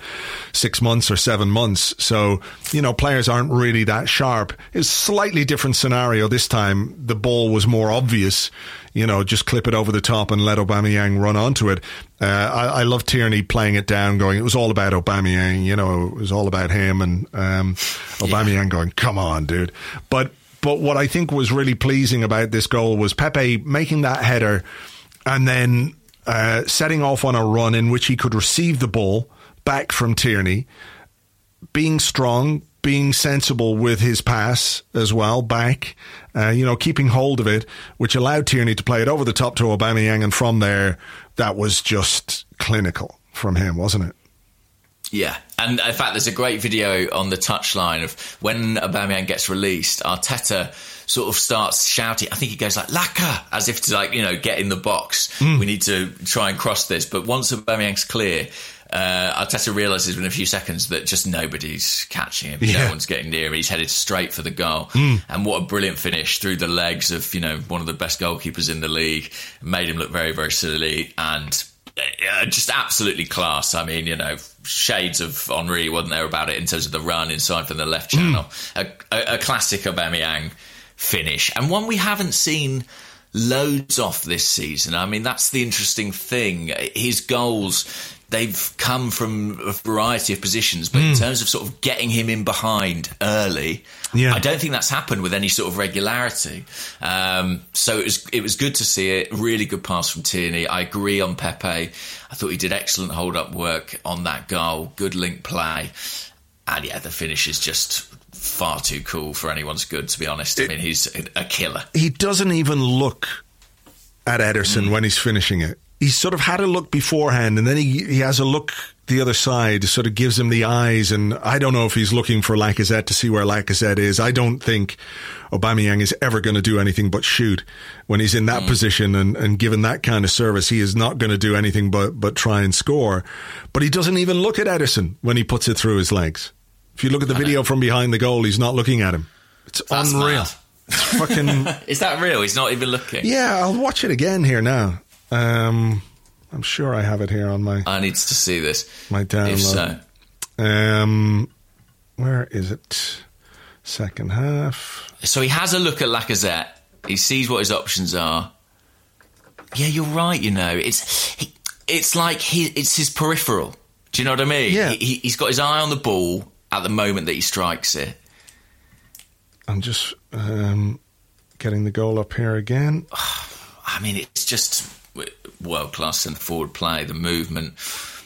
Speaker 2: six months or seven months. So, you know, players aren't really that sharp. It's a slightly different scenario this time. The ball was more obvious, you know, just clip it over the top and let Aubameyang run onto it. Uh, I, I love Tierney playing it down, going, it was all about Aubameyang, you know, it was all about him and um, Aubameyang yeah. going, come on, dude. But, but what I think was really pleasing about this goal was Pepe making that header and then uh, setting off on a run in which he could receive the ball back from Tierney, being strong, being sensible with his pass as well back, uh, you know, keeping hold of it, which allowed Tierney to play it over the top to Aubameyang, and from there, that was just clinical from him, wasn't it?
Speaker 6: Yeah, and in fact, there's a great video on the touchline of when Aubameyang gets released. Arteta sort of starts shouting. I think he goes like "Laka" as if to like you know get in the box. Mm. We need to try and cross this. But once Aubameyang's clear, uh, Arteta realizes within a few seconds that just nobody's catching him. Yeah. No one's getting near him. He's headed straight for the goal. Mm. And what a brilliant finish through the legs of you know one of the best goalkeepers in the league. Made him look very very silly and uh, just absolutely class. I mean, you know, shades of Henry, wasn't there about it in terms of the run inside from the left channel. Mm. A, a, a, classic Aubameyang finish, and one we haven't seen loads off this season. I mean, that's the interesting thing. His goals they've come from a variety of positions, but mm. in hmm. terms of sort of getting him in behind early, yeah. I don't think that's happened with any sort of regularity. Um, so it was it was good to see it. Really good pass from Tierney. I agree on Pepe. I thought he did excellent hold up work on that goal. Good link play, and yeah, the finish is just far too cool for anyone's good. To be honest, I mean he's a killer.
Speaker 2: He doesn't even look at Ederson mm. when he's finishing it he's sort of had a look beforehand and then he, he has a look the other side, sort of gives him the eyes. And I don't know if he's looking for Lacazette to see where Lacazette is. I don't think Aubameyang is ever going to do anything but shoot when he's in that mm. position and, and given that kind of service. He is not going to do anything but, but try and score. But he doesn't even look at Ederson when he puts it through his legs. If you look at the video from behind the goal, he's not looking at him. It's That's unreal. It's fucking.
Speaker 6: is that real? He's not even looking.
Speaker 2: Yeah, I'll watch it again here now. Um, I'm sure I have it here on my.
Speaker 6: I need to see this.
Speaker 2: My download. If so. Um, where is it? Second half.
Speaker 6: So he has a look at Lacazette. He sees what his options are. Yeah, you're right. You know, it's it's like he, it's his peripheral. Do you know what I mean?
Speaker 2: Yeah.
Speaker 6: He, he's got his eye on the ball at the moment that he strikes it.
Speaker 2: I'm just um, getting the goal up here again.
Speaker 6: I mean, it's just world class centre forward play, the movement,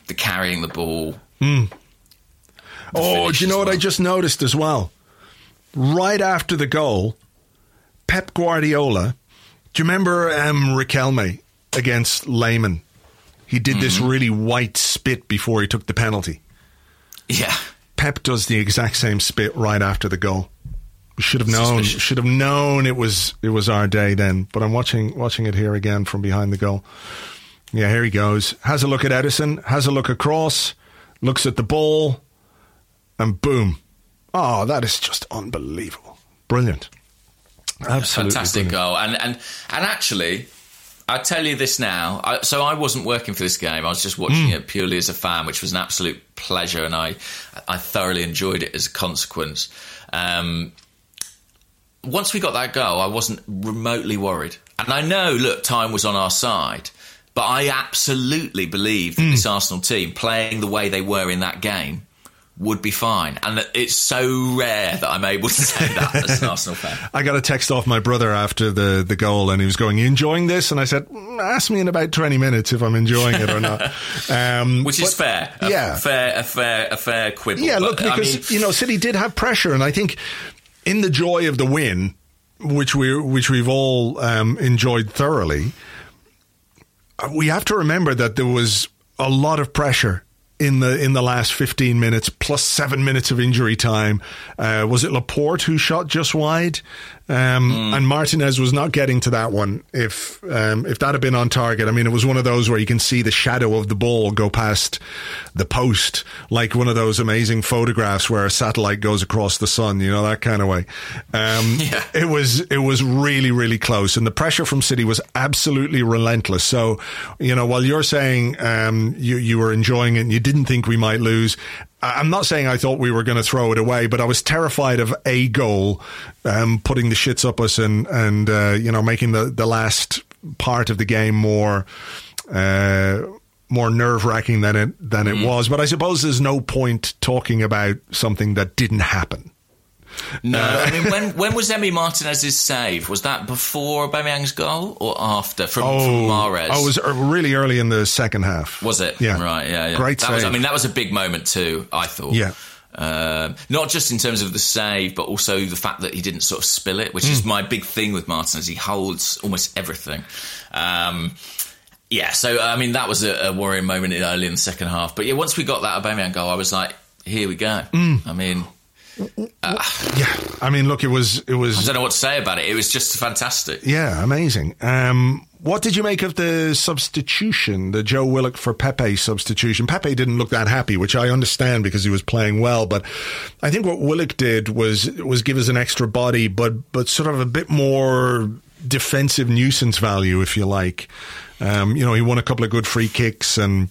Speaker 6: the carrying the ball.
Speaker 2: Mm. The oh, do you know what well. I just noticed as well? Right after the goal, Pep Guardiola. Do you remember um, Riquelme against Lehmann? He did mm-hmm. this really white spit before he took the penalty.
Speaker 6: Yeah.
Speaker 2: Pep does the exact same spit right after the goal. Should have known. Suspicious. Should have known it was it was our day then. But I'm watching watching it here again from behind the goal. Yeah, here he goes. Has a look at Ederson. Has a look across. Looks at the ball, and boom! Oh, that is just unbelievable. Brilliant. Absolutely
Speaker 6: fantastic
Speaker 2: brilliant.
Speaker 6: goal. And and and actually, I tell you this now. I, so I wasn't working for this game. I was just watching mm. it purely as a fan, which was an absolute pleasure, and I I thoroughly enjoyed it as a consequence. Um, once we got that goal, I wasn't remotely worried. And I know, look, time was on our side, but I absolutely believe that mm. this Arsenal team, playing the way they were in that game, would be fine. And it's so rare that I'm able to say that as an Arsenal fan.
Speaker 2: I got a text off my brother after the, the goal and he was going, you enjoying this? And I said, "Mm, ask me in about 20 minutes if I'm enjoying it or not. Um,
Speaker 6: Which is
Speaker 2: but-
Speaker 6: fair. A
Speaker 2: yeah.
Speaker 6: Fair, a fair, a fair quibble.
Speaker 2: Yeah,
Speaker 6: But,
Speaker 2: look,
Speaker 6: I
Speaker 2: because
Speaker 6: mean,
Speaker 2: you know, City did have pressure, and I think in the joy of the win, which we which we've all um, enjoyed thoroughly, uh, we have to remember that there was a lot of pressure. In the in the last fifteen minutes, plus seven minutes of injury time, uh, was it Laporte who shot just wide, um, and Martinez was not getting to that one. If um, if that had been on target, I mean, it was one of those where you can see the shadow of the ball go past the post, like one of those amazing photographs where a satellite goes across the sun, you know, that kind of way. Um,
Speaker 6: Yeah.
Speaker 2: It was it was really really close, and the pressure from City was absolutely relentless. So, you know, while you're saying um, you you were enjoying it, and you didn't think we might lose. I'm not saying I thought we were going to throw it away, but I was terrified of a goal um, putting the shits up us and and uh, you know making the the last part of the game more. Uh, more nerve wracking than it than it was, but I suppose there's no point talking about something that didn't happen.
Speaker 6: No, I mean, when when was Emi Martinez's save? Was that before Aubameyang's goal or after from, from Mahrez?
Speaker 2: oh, it was uh, really early in the second half.
Speaker 6: Was it?
Speaker 2: Yeah.
Speaker 6: Right. Yeah. yeah.
Speaker 2: Great
Speaker 6: That was, I mean, that was a big moment too. I thought.
Speaker 2: Yeah.
Speaker 6: Um, not just in terms of the save, but also the fact that he didn't sort of spill it, which is
Speaker 2: Hmm.
Speaker 6: my big thing with Martinez. He holds almost everything. Um, yeah. So I mean, that was a, a worrying moment early in the second half. But yeah, once we got that Aubameyang goal, I was like, here we go.
Speaker 2: Hmm.
Speaker 6: I mean,
Speaker 2: Yeah, I mean, look, it was it was.
Speaker 6: I don't know what to say about it. It was just fantastic.
Speaker 2: yeah, amazing. Um, what did you make of the substitution, the Joe Willock for Pepe substitution? Pepe didn't look that happy, which I understand because he was playing well. But I think what Willock did was was give us an extra body, but but sort of a bit more defensive nuisance value, if you like. Um, you know, he won a couple of good free kicks and.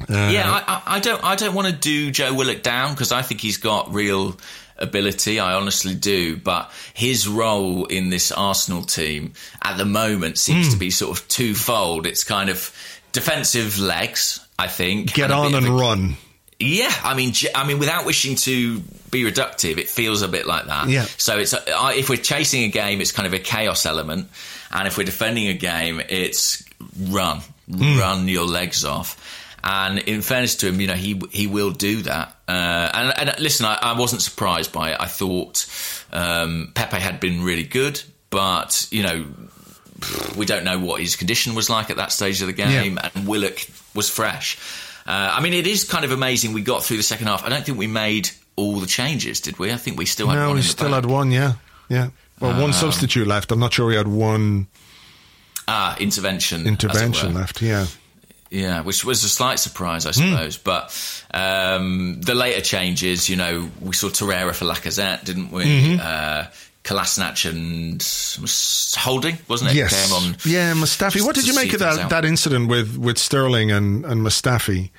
Speaker 2: Uh,
Speaker 6: yeah, I, I, don't. I don't want to do Joe Willock down because I think he's got real ability. I honestly do. But his role in this Arsenal team at the moment seems
Speaker 2: Hmm.
Speaker 6: to be sort of twofold. It's kind of defensive legs. I think
Speaker 2: Get
Speaker 6: a
Speaker 2: on and
Speaker 6: a-
Speaker 2: run.
Speaker 6: Yeah, I mean, I mean, without wishing to be reductive, it feels a bit like that.
Speaker 2: Yeah.
Speaker 6: So it's uh, if we're chasing a game, it's kind of a chaos element, and if we're defending a game, it's run,
Speaker 2: Hmm.
Speaker 6: run your legs off. And in fairness to him, you know, he he will do that. Uh, and, and listen, I, I wasn't surprised by it. I thought um, Pepe had been really good, but you know, we don't know what his condition was like at that stage of the game, and Willock was fresh. Uh, I mean, it is kind of amazing we got through the second half. I don't think we made all the changes, did we? I think we still had
Speaker 2: No,
Speaker 6: one
Speaker 2: we still
Speaker 6: back.
Speaker 2: had one. Yeah, yeah. Well,
Speaker 6: Um,
Speaker 2: one substitute left. I'm not sure we had one
Speaker 6: ah intervention.
Speaker 2: intervention left. Yeah.
Speaker 6: Yeah, which was a slight surprise,
Speaker 2: Hmm.
Speaker 6: I suppose. But um, the later changes, you know, we saw Torreira for Lacazette, didn't we?
Speaker 2: Mm-hmm.
Speaker 6: Uh, Kolasinac and Holding, wasn't it?
Speaker 2: Yes.
Speaker 6: Came on
Speaker 2: yeah, Mustafi. What did you make of that,
Speaker 6: out.
Speaker 2: that incident with, with Sterling and, and Mustafi?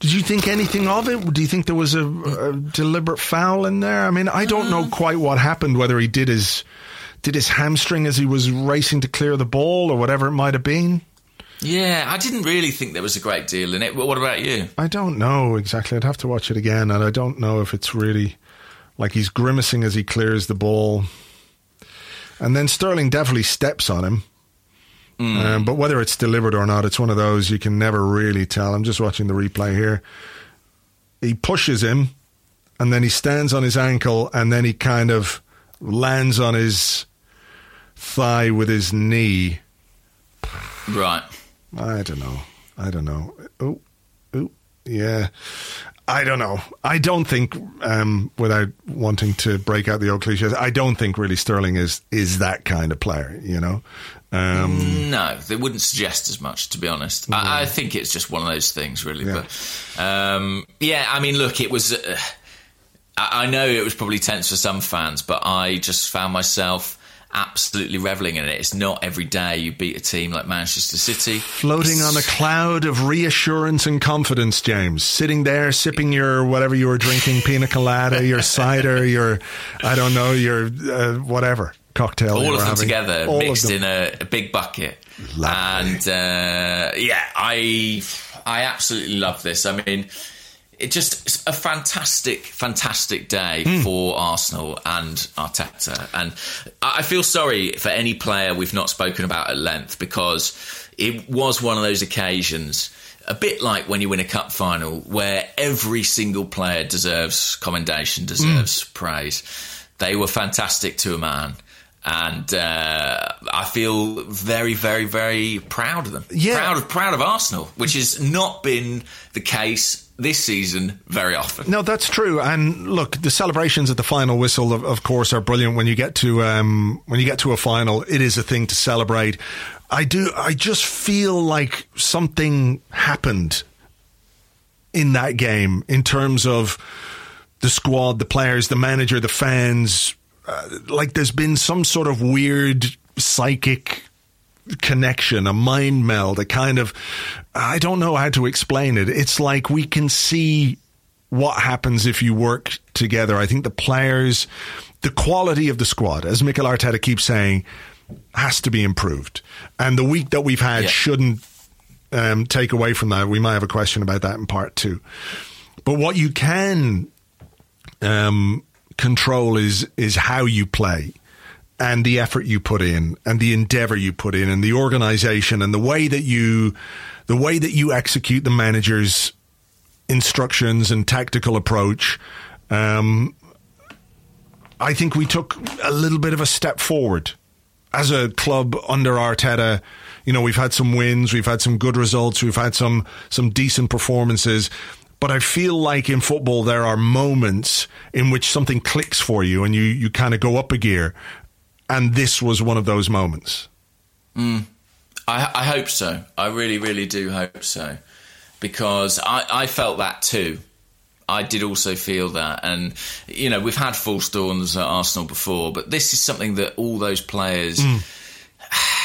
Speaker 2: Did you think anything of it? Do you think there was a, a deliberate foul in there? I mean, I don't know
Speaker 6: Uh.
Speaker 2: quite what happened. Whether he did his did his hamstring as he was racing to clear the ball, or whatever it might have been.
Speaker 6: Yeah, I didn't really think there was a great deal in it. What about you?
Speaker 2: I don't know exactly. I'd have to watch it again, and I don't know if it's really like he's grimacing as he clears the ball. And then Sterling definitely steps on him. Um, but whether it's delivered or not, it's one of those you can never really tell. I'm just watching the replay here. He pushes him, and then he stands on his ankle, and then he kind of lands on his thigh with his knee.
Speaker 6: Right.
Speaker 2: I don't know. I don't know. Oh, oh, yeah. I don't know. I don't think, um, without wanting to break out the old cliches, I don't think really Sterling is is that kind of player. You know, um,
Speaker 6: No, they wouldn't suggest as much, to be honest. I, I think it's just one of those things, really.
Speaker 2: Yeah.
Speaker 6: But um, yeah, I mean, look, it was. Uh, I I know it was probably tense for some fans, but I just found myself absolutely reveling in it. It's not every day you beat a team like Manchester City.
Speaker 2: floating on a cloud of reassurance and confidence, James. Sitting there sipping your whatever you were drinking, pina colada, your cider, your I don't know, your uh, whatever cocktail.
Speaker 6: all of them
Speaker 2: having.
Speaker 6: together,
Speaker 2: All
Speaker 6: mixed
Speaker 2: them.
Speaker 6: in a, a big bucket.
Speaker 2: Lovely.
Speaker 6: And uh, yeah, I I absolutely love this. I mean, it just a fantastic, fantastic day
Speaker 2: Hmm.
Speaker 6: for Arsenal and Arteta. And I feel sorry for any player we've not spoken about at length because it was one of those occasions, a bit like when you win a cup final, where every single player deserves commendation, deserves
Speaker 2: Hmm.
Speaker 6: praise. They were fantastic to a man. And uh, I feel very, very, very proud of them.
Speaker 2: Yeah.
Speaker 6: Proud of proud of Arsenal, which has not been the case this season very often.
Speaker 2: No, that's true. And look, the celebrations at the final whistle, of, of course, are brilliant. When you get to um, when you get to a final, it is a thing to celebrate. I do. I just feel like something happened in that game in terms of the squad, the players, the manager, the fans. Uh, like there's been some sort of weird psychic connection, a mind meld, a kind of, I don't know how to explain it. It's like we can see what happens if you work together. I think the players, the quality of the squad, as Mikel Arteta keeps saying, has to be improved. And the week that we've had
Speaker 6: Yeah.
Speaker 2: shouldn't um, take away from that. We might have a question about that in part two. But what you can um, control is is how you play and the effort you put in and the endeavor you put in and the organization and the way that you the way that you execute the manager's instructions and tactical approach um, I think we took a little bit of a step forward as a club under Arteta. You know, we've had some wins, we've had some good results, we've had some some decent performances. But I feel like in football there are moments in which something clicks for you and you, you kind of go up a gear. And this was one of those moments. Mm.
Speaker 6: I, I hope so. I really, really do hope so. Because I, I felt that too. I did also feel that. And, you know, we've had full storms at Arsenal before, but this is something that all those players. Mm.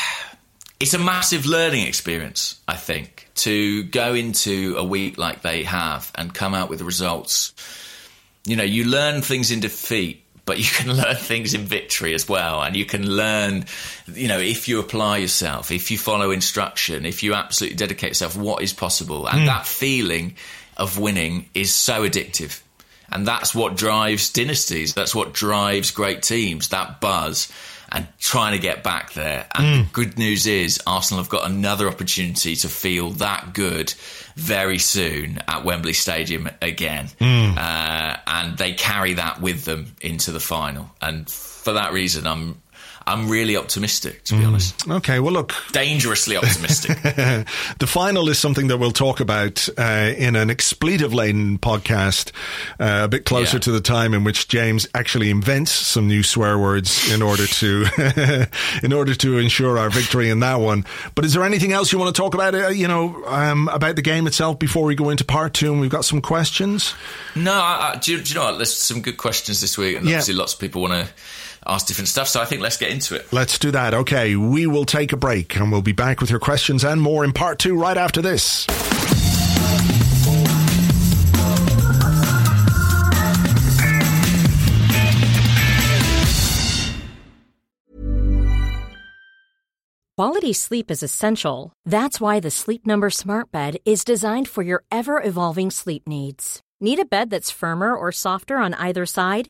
Speaker 6: It's a massive learning experience, I think, to go into a week like they have and come out with the results. You know, you learn things in defeat, but you can learn things in victory as well. And you can learn, you know, if you apply yourself, if you follow instruction, if you absolutely dedicate yourself, what is possible. And hmm. that feeling of winning is so addictive. And that's what drives dynasties. That's what drives great teams, that buzz and trying to get back there. And the good news is Arsenal have got another opportunity to feel that good very soon at Wembley Stadium again. Uh, and they carry that with them into the final. And for that reason, I'm I'm really optimistic, to be honest.
Speaker 2: Okay, well, look,
Speaker 6: Dangerously optimistic.
Speaker 2: the final is something that we'll talk about uh, in an expletive laden podcast uh, a bit closer
Speaker 6: Yeah.
Speaker 2: to the time in which James actually invents some new swear words in order to in order to ensure our victory in that one. But is there anything else you want to talk about? Uh, you know, um, about the game itself before we go into part two, and we've got some questions.
Speaker 6: No, I, I, do, you, do you know what? There's some good questions this week, and
Speaker 2: Yeah.
Speaker 6: obviously lots of people want to ask different stuff. So I think let's get into it.
Speaker 2: Let's do that. Okay, we will take a break, and we'll be back with your questions and more in part two right after this.
Speaker 1: Quality sleep is essential. That's why the Sleep Number Smart Bed is designed for your ever evolving sleep needs. Need a bed that's firmer or softer on either side?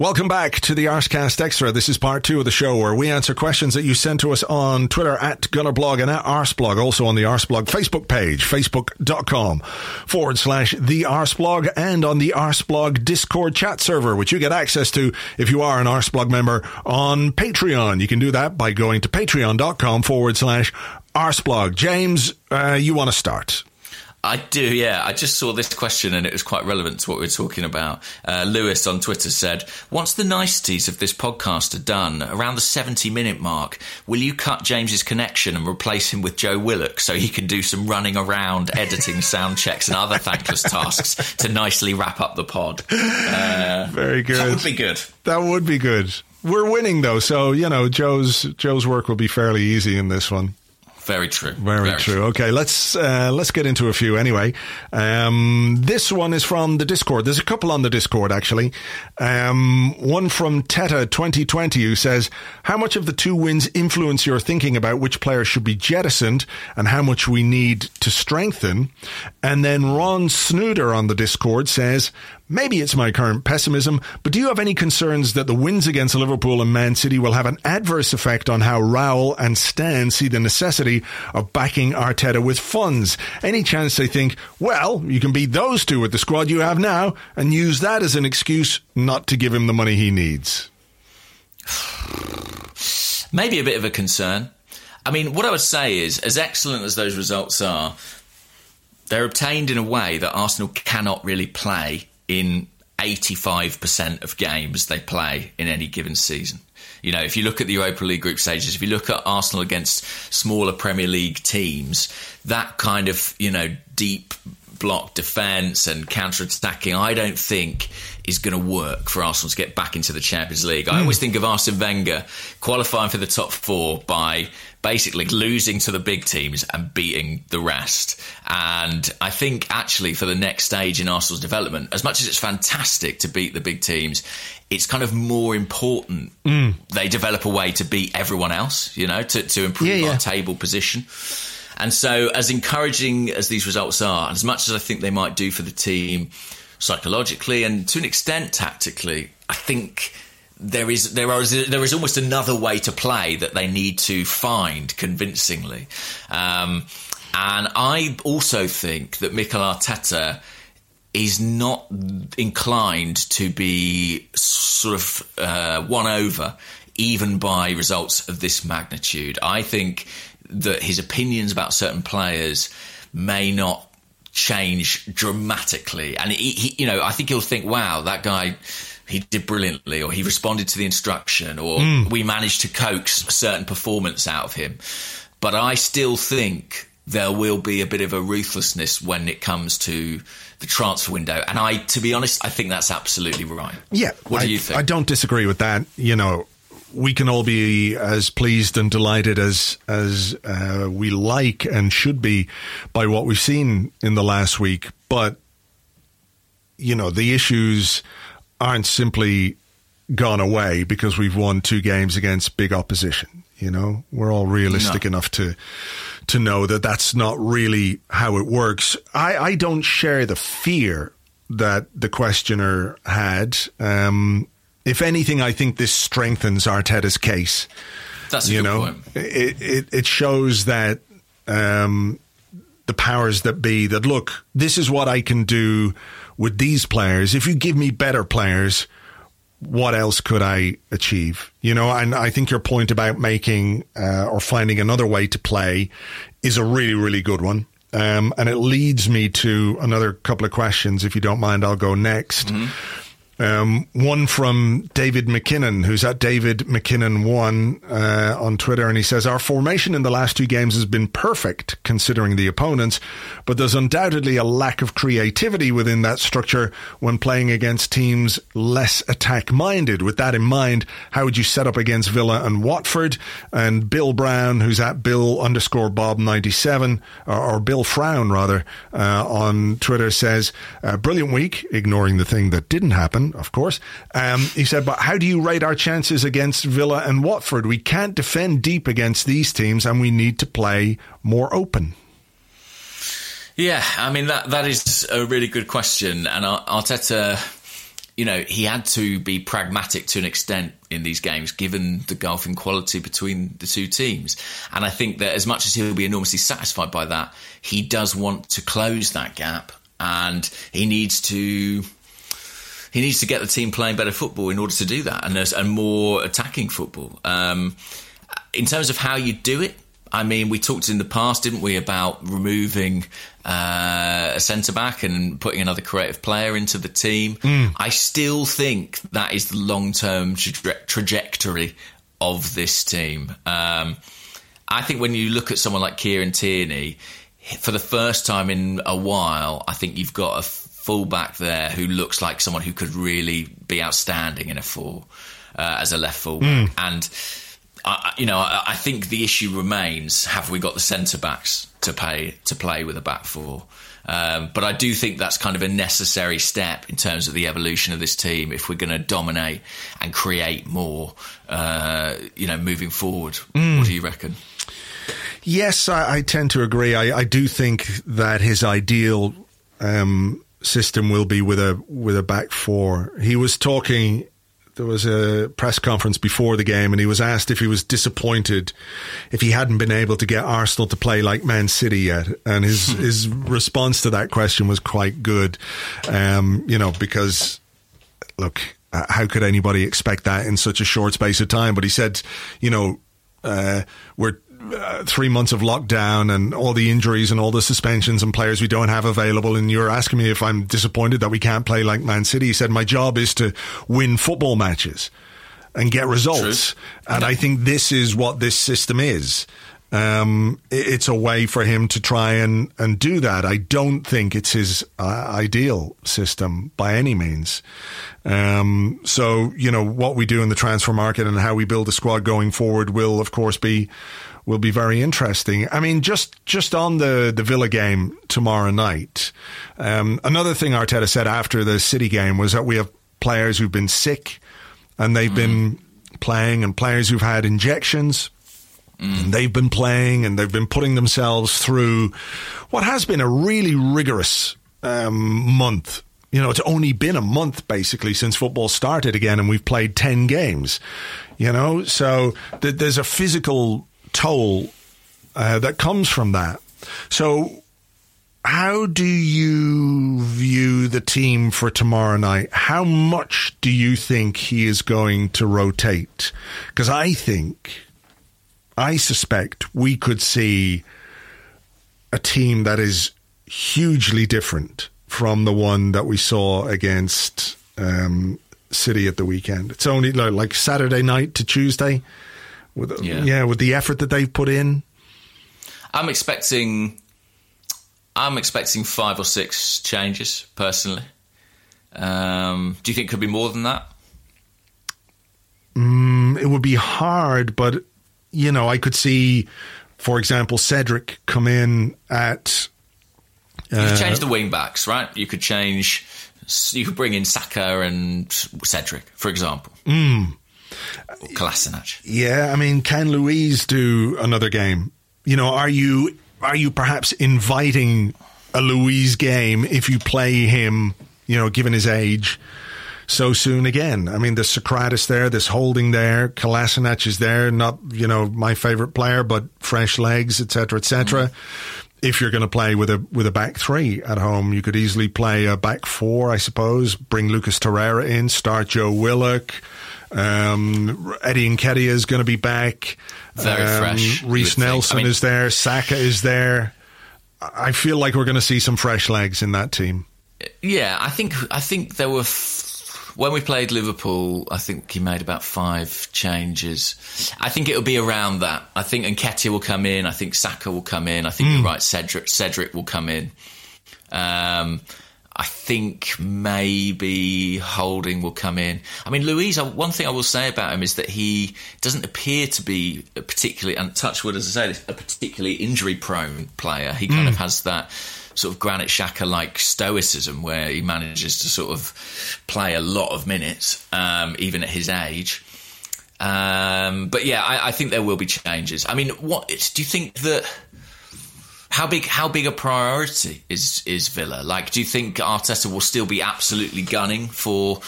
Speaker 2: Welcome back to the Arsecast Extra. This is part two of the show where we answer questions that you sent to us on Twitter at Gunnerblog and at Arseblog, also on the Arseblog Facebook page, facebook.com forward slash the Arseblog and on the Arseblog Discord chat server, which you get access to if you are an Arseblog member on Patreon. You can do that by going to patreon.com forward slash Arseblog. James, uh, you want to start?
Speaker 6: I do, yeah. I just saw this question and it was quite relevant to what we are talking about. Uh, Lewis on Twitter said, Once the niceties of this podcast are done, around the 70 minute mark, will you cut James's connection and replace him with Joe Willock so he can do some running around, editing sound checks and other thankless tasks to nicely wrap up the pod?
Speaker 2: Uh, Very good.
Speaker 6: That would be good.
Speaker 2: That would be good. We're winning though, so you know Joe's Joe's work will be fairly easy in this one.
Speaker 6: Very true.
Speaker 2: Very, Very true. true. Okay, let's uh, let's get into a few anyway. Um, this one is from the Discord. There's a couple on the Discord actually. Um, one from Teta 2020 who says, "How much of the two wins influence your thinking about which players should be jettisoned and how much we need to strengthen?" And then Ron Snooder on the Discord says, Maybe it's my current pessimism, but do you have any concerns that the wins against Liverpool and Man City will have an adverse effect on how Raul and Stan see the necessity of backing Arteta with funds? Any chance they think, well, you can beat those two with the squad you have now and use that as an excuse not to give him the money he needs?
Speaker 6: Maybe a bit of a concern. I mean, what I would say is, as excellent as those results are, they're obtained in a way that Arsenal cannot really play in 85% of games they play in any given season. You know, if you look at the Europa League group stages, if you look at Arsenal against smaller Premier League teams, that kind of, you know, deep block defence and counter attacking, I don't think is going to work for Arsenal to get back into the Champions League. I hmm. always think of Arsene Wenger qualifying for the top four by basically losing to the big teams and beating the rest. And I think actually for the next stage in Arsenal's development, as much as it's fantastic to beat the big teams, it's kind of more important mm. they develop a way to beat everyone else, you know, to, to improve yeah, yeah. our table position. And so, as encouraging as these results are, and as much as I think they might do for the team psychologically and to an extent tactically, I think there is there is there is almost another way to play that they need to find convincingly. Um, and I also think that Mikel Arteta is not inclined to be sort of uh, won over even by results of this magnitude. I think that his opinions about certain players may not change dramatically, and he, he you know, I think he'll think, "Wow, that guy." He did brilliantly, or he responded to the instruction, or mm. we managed to coax a certain performance out of him. But I still think there will be a bit of a ruthlessness when it comes to the transfer window. And I, to be honest, I think that's absolutely right.
Speaker 2: Yeah.
Speaker 6: What
Speaker 2: I,
Speaker 6: do you think?
Speaker 2: I don't disagree with that. You know, we can all be as pleased and delighted as as uh, we like and should be by what we've seen in the last week, but you know the issues aren't simply gone away because we've won two games against big opposition. You know, we're all realistic no. enough to to know that that's not really how it works. I, I don't share the fear that the questioner had. Um, if anything, I think this strengthens Arteta's case.
Speaker 6: That's
Speaker 2: you know,
Speaker 6: point.
Speaker 2: It, it, it shows that um, the powers that be that look, this is what I can do with these players. If you give me better players, what else could I achieve? You know, and I think your point about making uh, or finding another way to play is a really, really good one. Um, and it leads me to another couple of questions. If you don't mind, I'll go next. Mm-hmm. Um, one from David McKinnon, who's at David McKinnon one uh, on Twitter, and he says our formation in the last two games has been perfect considering the opponents, but there's undoubtedly a lack of creativity within that structure when playing against teams less attack minded. With that in mind, how would you set up against Villa and Watford? And Bill Brown, who's at Bill underscore Bob ninety seven or, or, Bill Frown rather uh, on Twitter says brilliant week, ignoring the thing that didn't happen of course. Um, he said, but how do you rate our chances against Villa and Watford? We can't defend deep against these teams and we need to play more open.
Speaker 6: Yeah, I mean that that is a really good question, and Arteta you know, he had to be pragmatic to an extent in these games, given the golfing quality between the two teams. And I think that as much as he'll be enormously satisfied by that, he does want to close that gap, and he needs to he needs to get the team playing better football in order to do that, and and more attacking football. Um, in terms of how you do it, I mean, we talked in the past, didn't we, about removing uh, a centre back and putting another creative player into the team. Mm. I still think that is the long term tra- trajectory of this team. Um, I think when you look at someone like Kieran Tierney, for the first time in a while, I think you've got a fullback there who looks like someone who could really be outstanding in a four uh, as a left fullback. Mm. And I, you know, I, I, think the issue remains: have we got the centre backs to pay to play with a back four? Um, but I do think that's kind of a necessary step in terms of the evolution of this team if we're going to dominate and create more. Uh, you know, moving forward. Mm. What do you reckon?
Speaker 2: Yes, I, I tend to agree. I, I, do think that his ideal um, system will be with a with a back four. He was talking there was a press conference before the game and he was asked if he was disappointed if he hadn't been able to get Arsenal to play like Man City yet. And his, his response to that question was quite good. Um, you know, because look, how could anybody expect that in such a short space of time? But he said, you know, uh, we're uh, three months of lockdown and all the injuries and all the suspensions and players we don't have available. And you're asking me if I'm disappointed that we can't play like Man City. He said, my job is to win football matches and get results. True. And I think this is what this system is. Um, it's a way for him to try and, and do that. I don't think it's his uh, ideal system by any means. Um, so, you know, what we do in the transfer market and how we build a squad going forward will, of course, be will be very interesting. I mean, just just on the the Villa game tomorrow night. Um, another thing Arteta said after the City game was that we have players who've been sick and they've mm. been playing, and players who've had injections. Mm. And they've been playing and they've been putting themselves through what has been a really rigorous um, month you know, it's only been a month basically since football started again, and we've played 10 games, you know, so th- there's a physical toll uh, that comes from that. So, how do you view the team for tomorrow night? How much do you think he is going to rotate? Because I think, I suspect we could see a team that is hugely different from the one that we saw against um, City at the weekend. It's only like Saturday night to Tuesday with yeah. yeah with the effort that they've put in.
Speaker 6: I'm expecting I'm expecting five or six changes personally. Um, do you think it could be more than that?
Speaker 2: Mm, it would be hard, but you know, I could see, for example, Cedric come in at.
Speaker 6: Uh, you could change the wing backs, right? You could change. You could bring in Saka and Cedric, for example.
Speaker 2: Mm.
Speaker 6: Kolasinac.
Speaker 2: Yeah, I mean, can Luiz do another game? You know, are you are you perhaps inviting a Luiz game if you play him? You know, given his age, so soon again. I mean, there's Sokratis there, there's Holding there, Kolasinac is there. Not you know my favorite player, but fresh legs, etc., etc. Mm-hmm. If you're going to play with a with a back three at home, you could easily play a back four, I suppose. Bring Lucas Torreira in, start Joe Willock. Um, Eddie Nketiah is going to be back.
Speaker 6: Very um, fresh.
Speaker 2: Reiss Nelson I mean, is there. Saka is there. I feel like we're going to see some fresh legs in that team.
Speaker 6: Yeah, I think I think there were f- when we played Liverpool. I think he made about five changes. I think it'll be around that. I think Nketiah will come in. I think Saka will come in. I think mm. you're right. Cedric Cedric will come in. Um, I think maybe Holding will come in. I mean, uh, one thing I will say about him is that he doesn't appear to be a particularly, and Touchwood, as I say, a particularly injury prone player. He kind mm. of has that sort of Granit Xhaka like stoicism where he manages to sort of play a lot of minutes, um, even at his age. Um, but yeah, I, I think there will be changes. I mean, what do you think that? How big? How big a priority is is Villa? Like, do you think Arteta will still be absolutely gunning for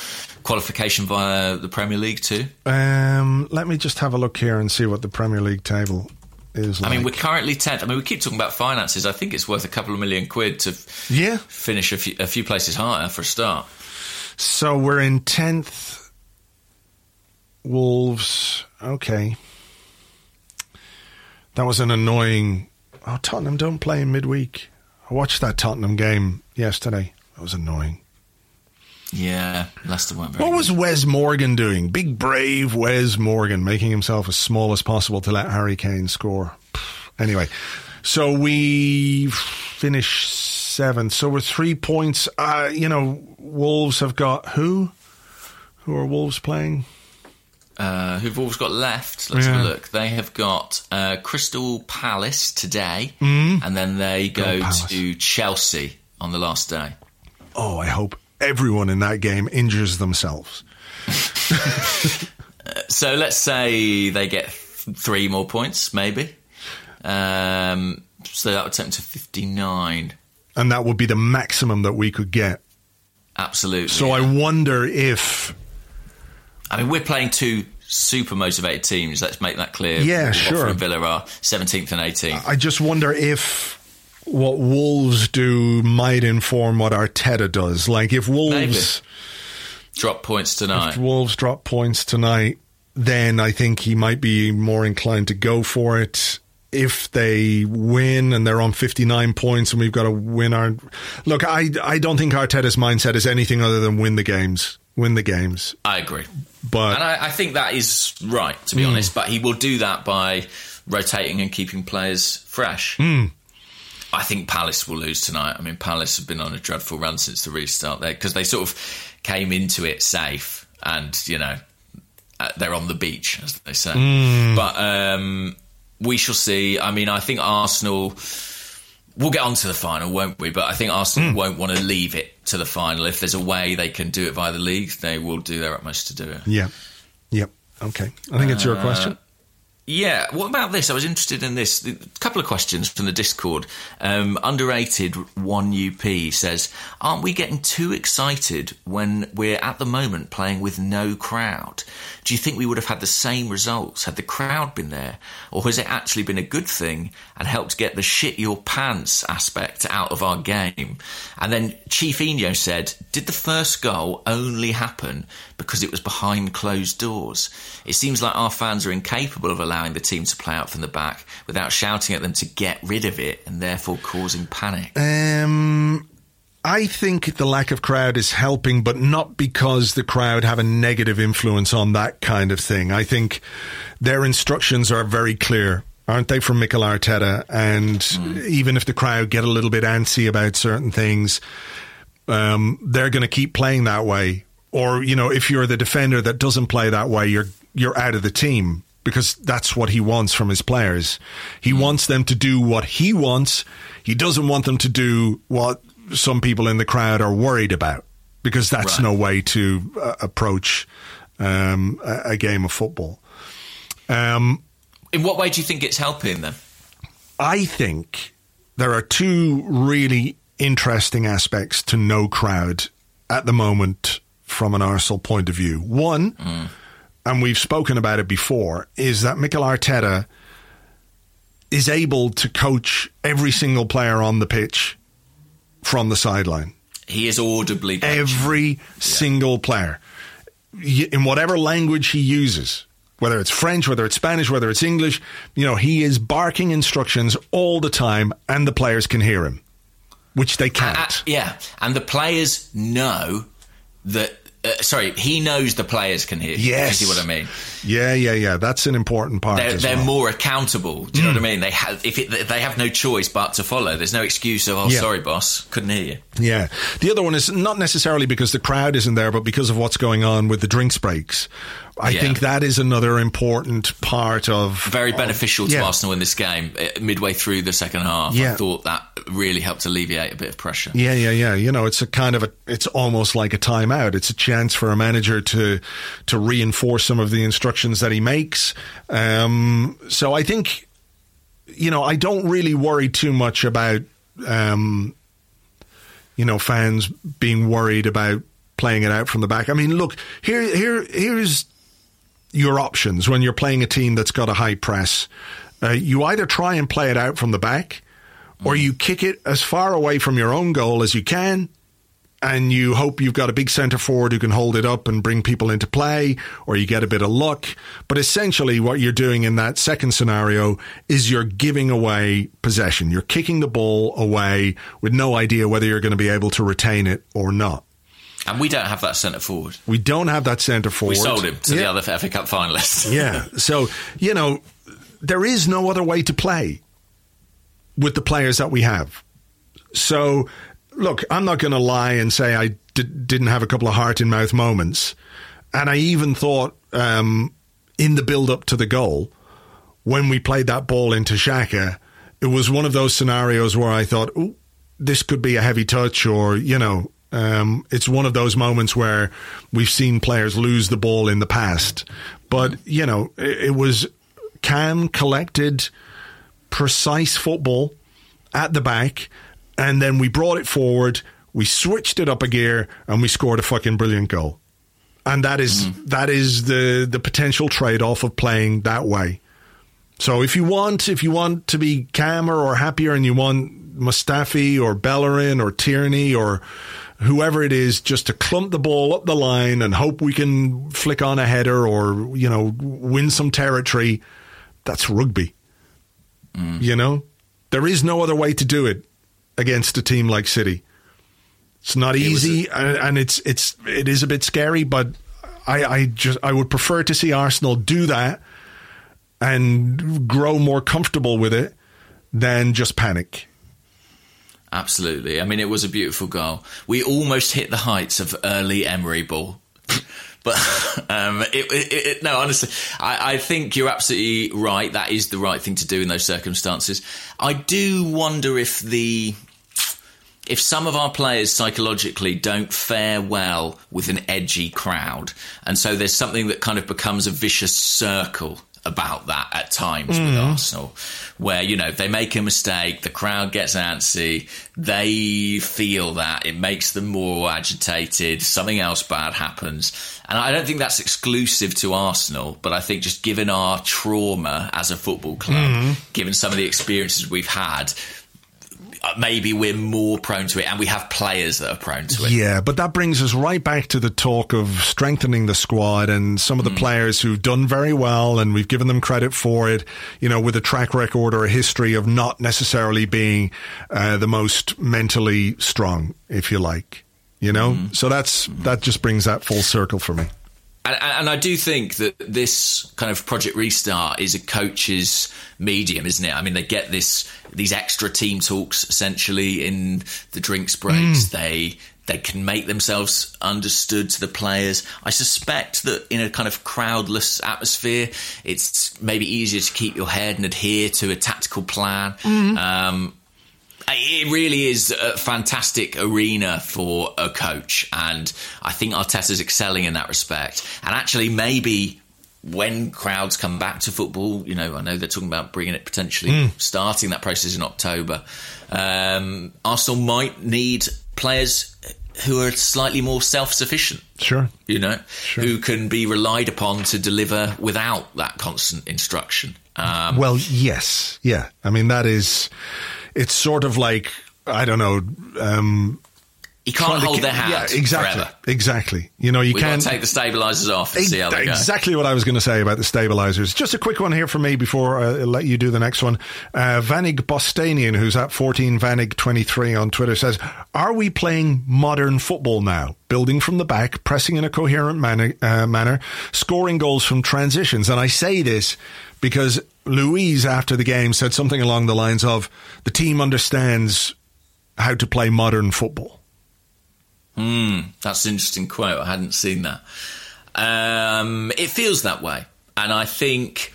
Speaker 6: qualification via the Premier League too?
Speaker 2: Um, let me just have a look here and see what the Premier League table is.
Speaker 6: I mean, we're currently tenth. I mean, we keep talking about finances. I think it's worth a couple of million quid to
Speaker 2: yeah.
Speaker 6: finish a few, a few places higher for a start.
Speaker 2: So we're in tenth. Wolves. Okay. That was an annoying. Oh, Tottenham don't play in midweek. I watched that Tottenham game yesterday. That was annoying.
Speaker 6: Yeah, Leicester weren't very.
Speaker 2: What
Speaker 6: good.
Speaker 2: was Wes Morgan doing? Big brave Wes Morgan, making himself as small as possible to let Harry Kane score. Anyway, so we finish seventh. So we're three points. Uh, you know, Wolves have got who? Who are Wolves playing?
Speaker 6: Uh, who've Wolves got left? Let's
Speaker 2: Yeah.
Speaker 6: have a look. They have got uh, Crystal Palace today, and then they go. To Chelsea on the last day.
Speaker 2: Oh, I hope everyone in that game injures themselves.
Speaker 6: So let's say they get th- three more points, maybe. Um, so that would take them to fifty-nine.
Speaker 2: And that would be the maximum that we could get.
Speaker 6: Absolutely.
Speaker 2: So I wonder if
Speaker 6: I mean, we're playing two super motivated teams. Let's make that clear.
Speaker 2: Yeah, sure.
Speaker 6: and Villa are seventeenth and eighteenth.
Speaker 2: I just wonder if what Wolves do might inform what Arteta does. Like if Wolves
Speaker 6: Drop points tonight.
Speaker 2: if Wolves drop points tonight, then I think he might be more inclined to go for it. If they win and they're on 59 points and we've got to win our Look, I I don't think Arteta's mindset is anything other than win the games. Win the games.
Speaker 6: I agree.
Speaker 2: But
Speaker 6: And I, I think that is right, to be
Speaker 2: Hmm.
Speaker 6: honest. But he will do that by rotating and keeping players fresh.
Speaker 2: Hmm.
Speaker 6: I think Palace will lose tonight. I mean, Palace have been on a dreadful run since the restart there because they sort of came into it safe and, you know, uh, they're on the beach, as they say.
Speaker 2: Hmm.
Speaker 6: But um, we shall see. I mean, I think Arsenal. We'll get on to the final, won't we? But I think Arsenal
Speaker 2: Hmm.
Speaker 6: won't want to leave it to the final. If there's a way they can do it via the league, they will do their utmost to do it.
Speaker 2: yeah. Yep. Okay. I think it's your question.
Speaker 6: Yeah. What about this? I was interested in this. A couple of questions from the Discord. Um, underrated one UP says, "Aren't we getting too excited when we're at the moment playing with no crowd? Do you think we would have had the same results had the crowd been there, or has it actually been a good thing and helped get the shit your pants aspect out of our game?" And then Chief Eno said, "Did the first goal only happen because it was behind closed doors? It seems like our fans are incapable of allowing the team to play out from the back without shouting at them to get rid of it and therefore causing panic."
Speaker 2: Um, I think the lack of crowd is helping, but not because the crowd have a negative influence on that kind of thing. I think their instructions are very clear, aren't they, from Mikel Arteta? And even if the crowd get a little bit antsy about certain things, um, they're going to keep playing that way. Or you know, if you're the defender that doesn't play that way, you're you're out of the team because that's what he wants from his players. He wants them to do what he wants. He doesn't want them to do what some people in the crowd are worried about because that's
Speaker 6: Right.
Speaker 2: no way to uh, approach um, a, a game of football. Um,
Speaker 6: In what way do you think it's helping them?
Speaker 2: I think there are two really interesting aspects to no crowd at the moment from an Arsenal point of view. One, and we've spoken about it before, is that Mikel Arteta is able to coach every single player on the pitch from the sideline.
Speaker 6: He is audibly coaching.
Speaker 2: Every single player, in whatever language he uses, whether it's French, whether it's Spanish, whether it's English, you know, he is barking instructions all the time, and the players can hear him, which they can't.
Speaker 6: Uh, yeah, and the players know that. Uh, sorry, he knows the players can hear. you,
Speaker 2: Yes.
Speaker 6: you see what I mean.
Speaker 2: yeah, yeah, yeah. That's an important part.
Speaker 6: They're, they're
Speaker 2: well.
Speaker 6: More accountable. Do you know what I mean? They have if it, they have no choice but to follow. There's no excuse of oh
Speaker 2: Yeah.
Speaker 6: sorry boss couldn't hear you.
Speaker 2: Yeah. The other one is not necessarily because the crowd isn't there, but because of what's going on with the drinks breaks. I
Speaker 6: Yeah.
Speaker 2: think that is another important part of
Speaker 6: Very beneficial to
Speaker 2: yeah.
Speaker 6: Arsenal in this game. uh, Midway through the second half,
Speaker 2: Yeah.
Speaker 6: I thought that really helped alleviate a bit of pressure.
Speaker 2: Yeah, yeah, yeah. You know, it's a kind of a, it's almost like a timeout. It's a chance for a manager to, to reinforce some of the instructions that he makes. Um, so I think you know, I don't really worry too much about, um, you know, fans being worried about playing it out from the back. I mean, look here, here, here's your options when you're playing a team that's got a high press. Uh, you either try and play it out from the back, or you kick it as far away from your own goal as you can, and you hope you've got a big centre forward who can hold it up and bring people into play, or you get a bit of luck. But essentially, what you're doing in that second scenario is you're giving away possession. You're kicking the ball away with no idea whether you're going to be able to retain it or not.
Speaker 6: And we don't have that centre forward.
Speaker 2: We don't have that centre forward.
Speaker 6: We sold him to
Speaker 2: Yeah.
Speaker 6: the other FA Cup finalists.
Speaker 2: Yeah. So, you know, there is no other way to play with the players that we have. So, look, I'm not going to lie and say I d- didn't have a couple of heart in mouth moments. And I even thought um, in the build up to the goal, when we played that ball into Xhaka, it was one of those scenarios where I thought, Ooh, this could be a heavy touch, or, you know, um, it's one of those moments where we've seen players lose the ball in the past. But, you know, it, it was calm, collected, precise football at the back, and then we brought it forward, we switched it up a gear, and we scored a fucking brilliant goal. And that is that is the the potential trade off of playing that way. So if you want if you want to be calmer or happier and you want Mustafi or Bellerin or Tierney or whoever it is just to clump the ball up the line and hope we can flick on a header or you know win some territory, that's rugby. You know, there is no other way to do it against a team like City. It's not easy, and, and it's it's it is a bit scary. But I, I just I would prefer to see Arsenal do that and grow more comfortable with it than just panic.
Speaker 6: Absolutely. I mean, it was a beautiful goal. We almost hit the heights of early Emery ball. But um, it, it, it, no, honestly, I, I think you're absolutely right. That is the right thing to do in those circumstances. I do wonder if the if some of our players psychologically don't fare well with an edgy crowd, and so there's something that kind of becomes a vicious circle about that at times with hmm. Arsenal, where you know they make a mistake, the crowd gets antsy, they feel that it makes them more agitated, something else bad happens, and I don't think that's exclusive to Arsenal, but I think just given our trauma as a football club, hmm. given some of the experiences we've had. Uh, Maybe we're more prone to it, and we have players that are prone to it.
Speaker 2: Yeah, but that brings us right back to the talk of strengthening the squad and some of the players who've done very well, and we've given them credit for it. You know, with a track record or a history of not necessarily being uh, the most mentally strong, if you like. You know, so that's that just brings that full circle for me.
Speaker 6: And, and I do think that this kind of project restart is a coach's medium, isn't it? I mean, they get this these extra team talks essentially in the drinks breaks. They they can make themselves understood to the players. I suspect that in a kind of crowdless atmosphere, it's maybe easier to keep your head and adhere to a tactical plan. Um, it really is a fantastic arena for a coach, and I think Arteta's excelling in that respect. And actually, maybe when crowds come back to football, you know, I know they're talking about bringing it potentially starting that process in October. Um, Arsenal might need players who are slightly more self-sufficient
Speaker 2: Sure.
Speaker 6: you know, who can be relied upon to deliver without that constant instruction. Um,
Speaker 2: Well, yes, yeah. I mean, that is. It's sort of like I don't know. Um,
Speaker 6: you can't
Speaker 2: to
Speaker 6: hold their hand
Speaker 2: Yeah, exactly,
Speaker 6: forever.
Speaker 2: exactly. You know, you
Speaker 6: We've
Speaker 2: can't
Speaker 6: take the stabilisers off and see how they go.
Speaker 2: Exactly what I was going to say about the stabilizers. Just a quick one here for me before I let you do the next one. Uh, Vanig Bostanian, who's at 14 Vanig23 on Twitter, says, Are we playing modern football now? Building from the back, pressing in a coherent manner, uh, manner scoring goals from transitions. And I say this because Luiz, after the game, said something along the lines of, The team understands how to play modern football.
Speaker 6: That's an interesting quote. I hadn't seen that. Um, it feels that way, and I think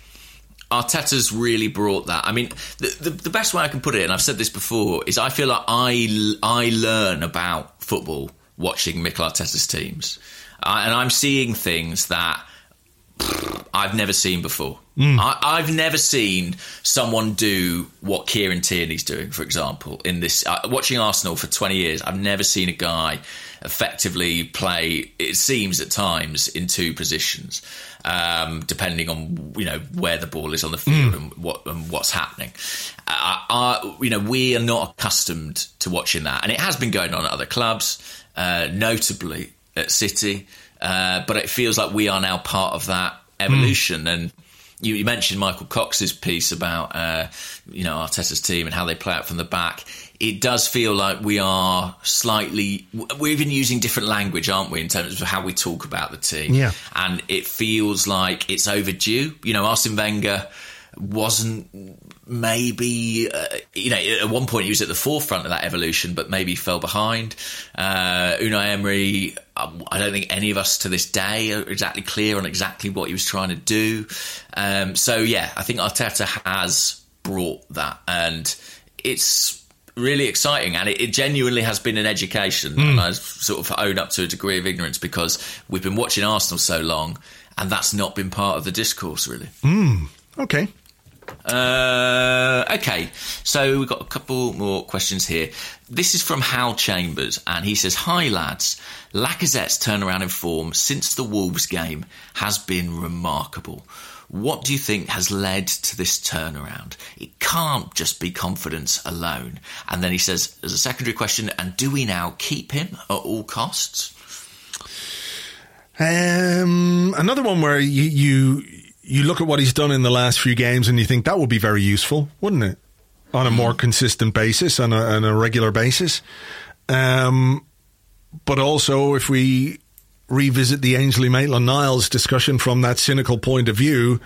Speaker 6: Arteta's really brought that. I mean, the, the, the best way I can put it, and I've said this before, is I feel like I I learn about football watching Mikel Arteta's teams, and I'm seeing things that I've never seen before. I, I've never seen someone do what Kieran Tierney's doing, for example. In this, uh, watching Arsenal for 20 years, I've never seen a guy effectively play. It seems at times in two positions, um, depending on you know where the ball is on the field and what and what's happening. Uh, I, you know, we are not accustomed to watching that, and it has been going on at other clubs, uh, notably at City. Uh, but it feels like we are now part of that evolution. And you, you mentioned Michael Cox's piece about uh, you know Arteta's team and how they play out from the back. It does feel like we are slightly. We're even using different language, aren't we, in terms of how we talk about the team?
Speaker 2: Yeah.
Speaker 6: and it feels like it's overdue. You know, Arsene Wenger wasn't maybe uh, you know at one point he was at the forefront of that evolution but maybe fell behind. Uh, Unai Emery um, I don't think any of us to this day are exactly clear on exactly what he was trying to do. Um, so yeah I think Arteta has brought that and it's really exciting and it, it genuinely has been an education and I sort of own up to a degree of ignorance because we've been watching Arsenal so long and that's not been part of the discourse really.
Speaker 2: Okay.
Speaker 6: Uh, okay, so we've got a couple more questions here. This is from Hal Chambers, and he says, Hi, lads. Lacazette's turnaround in form since the Wolves game has been remarkable. What do you think has led to this turnaround? It can't just be confidence alone. And then he says, as a secondary question, and do we now keep him at all costs?
Speaker 2: Um, another one where you, you you look at what he's done in the last few games and you think that would be very useful, wouldn't it? On a more consistent basis, on a, on a regular basis. Um, but also, if we revisit the Ainsley Maitland Niles discussion from that cynical point of view,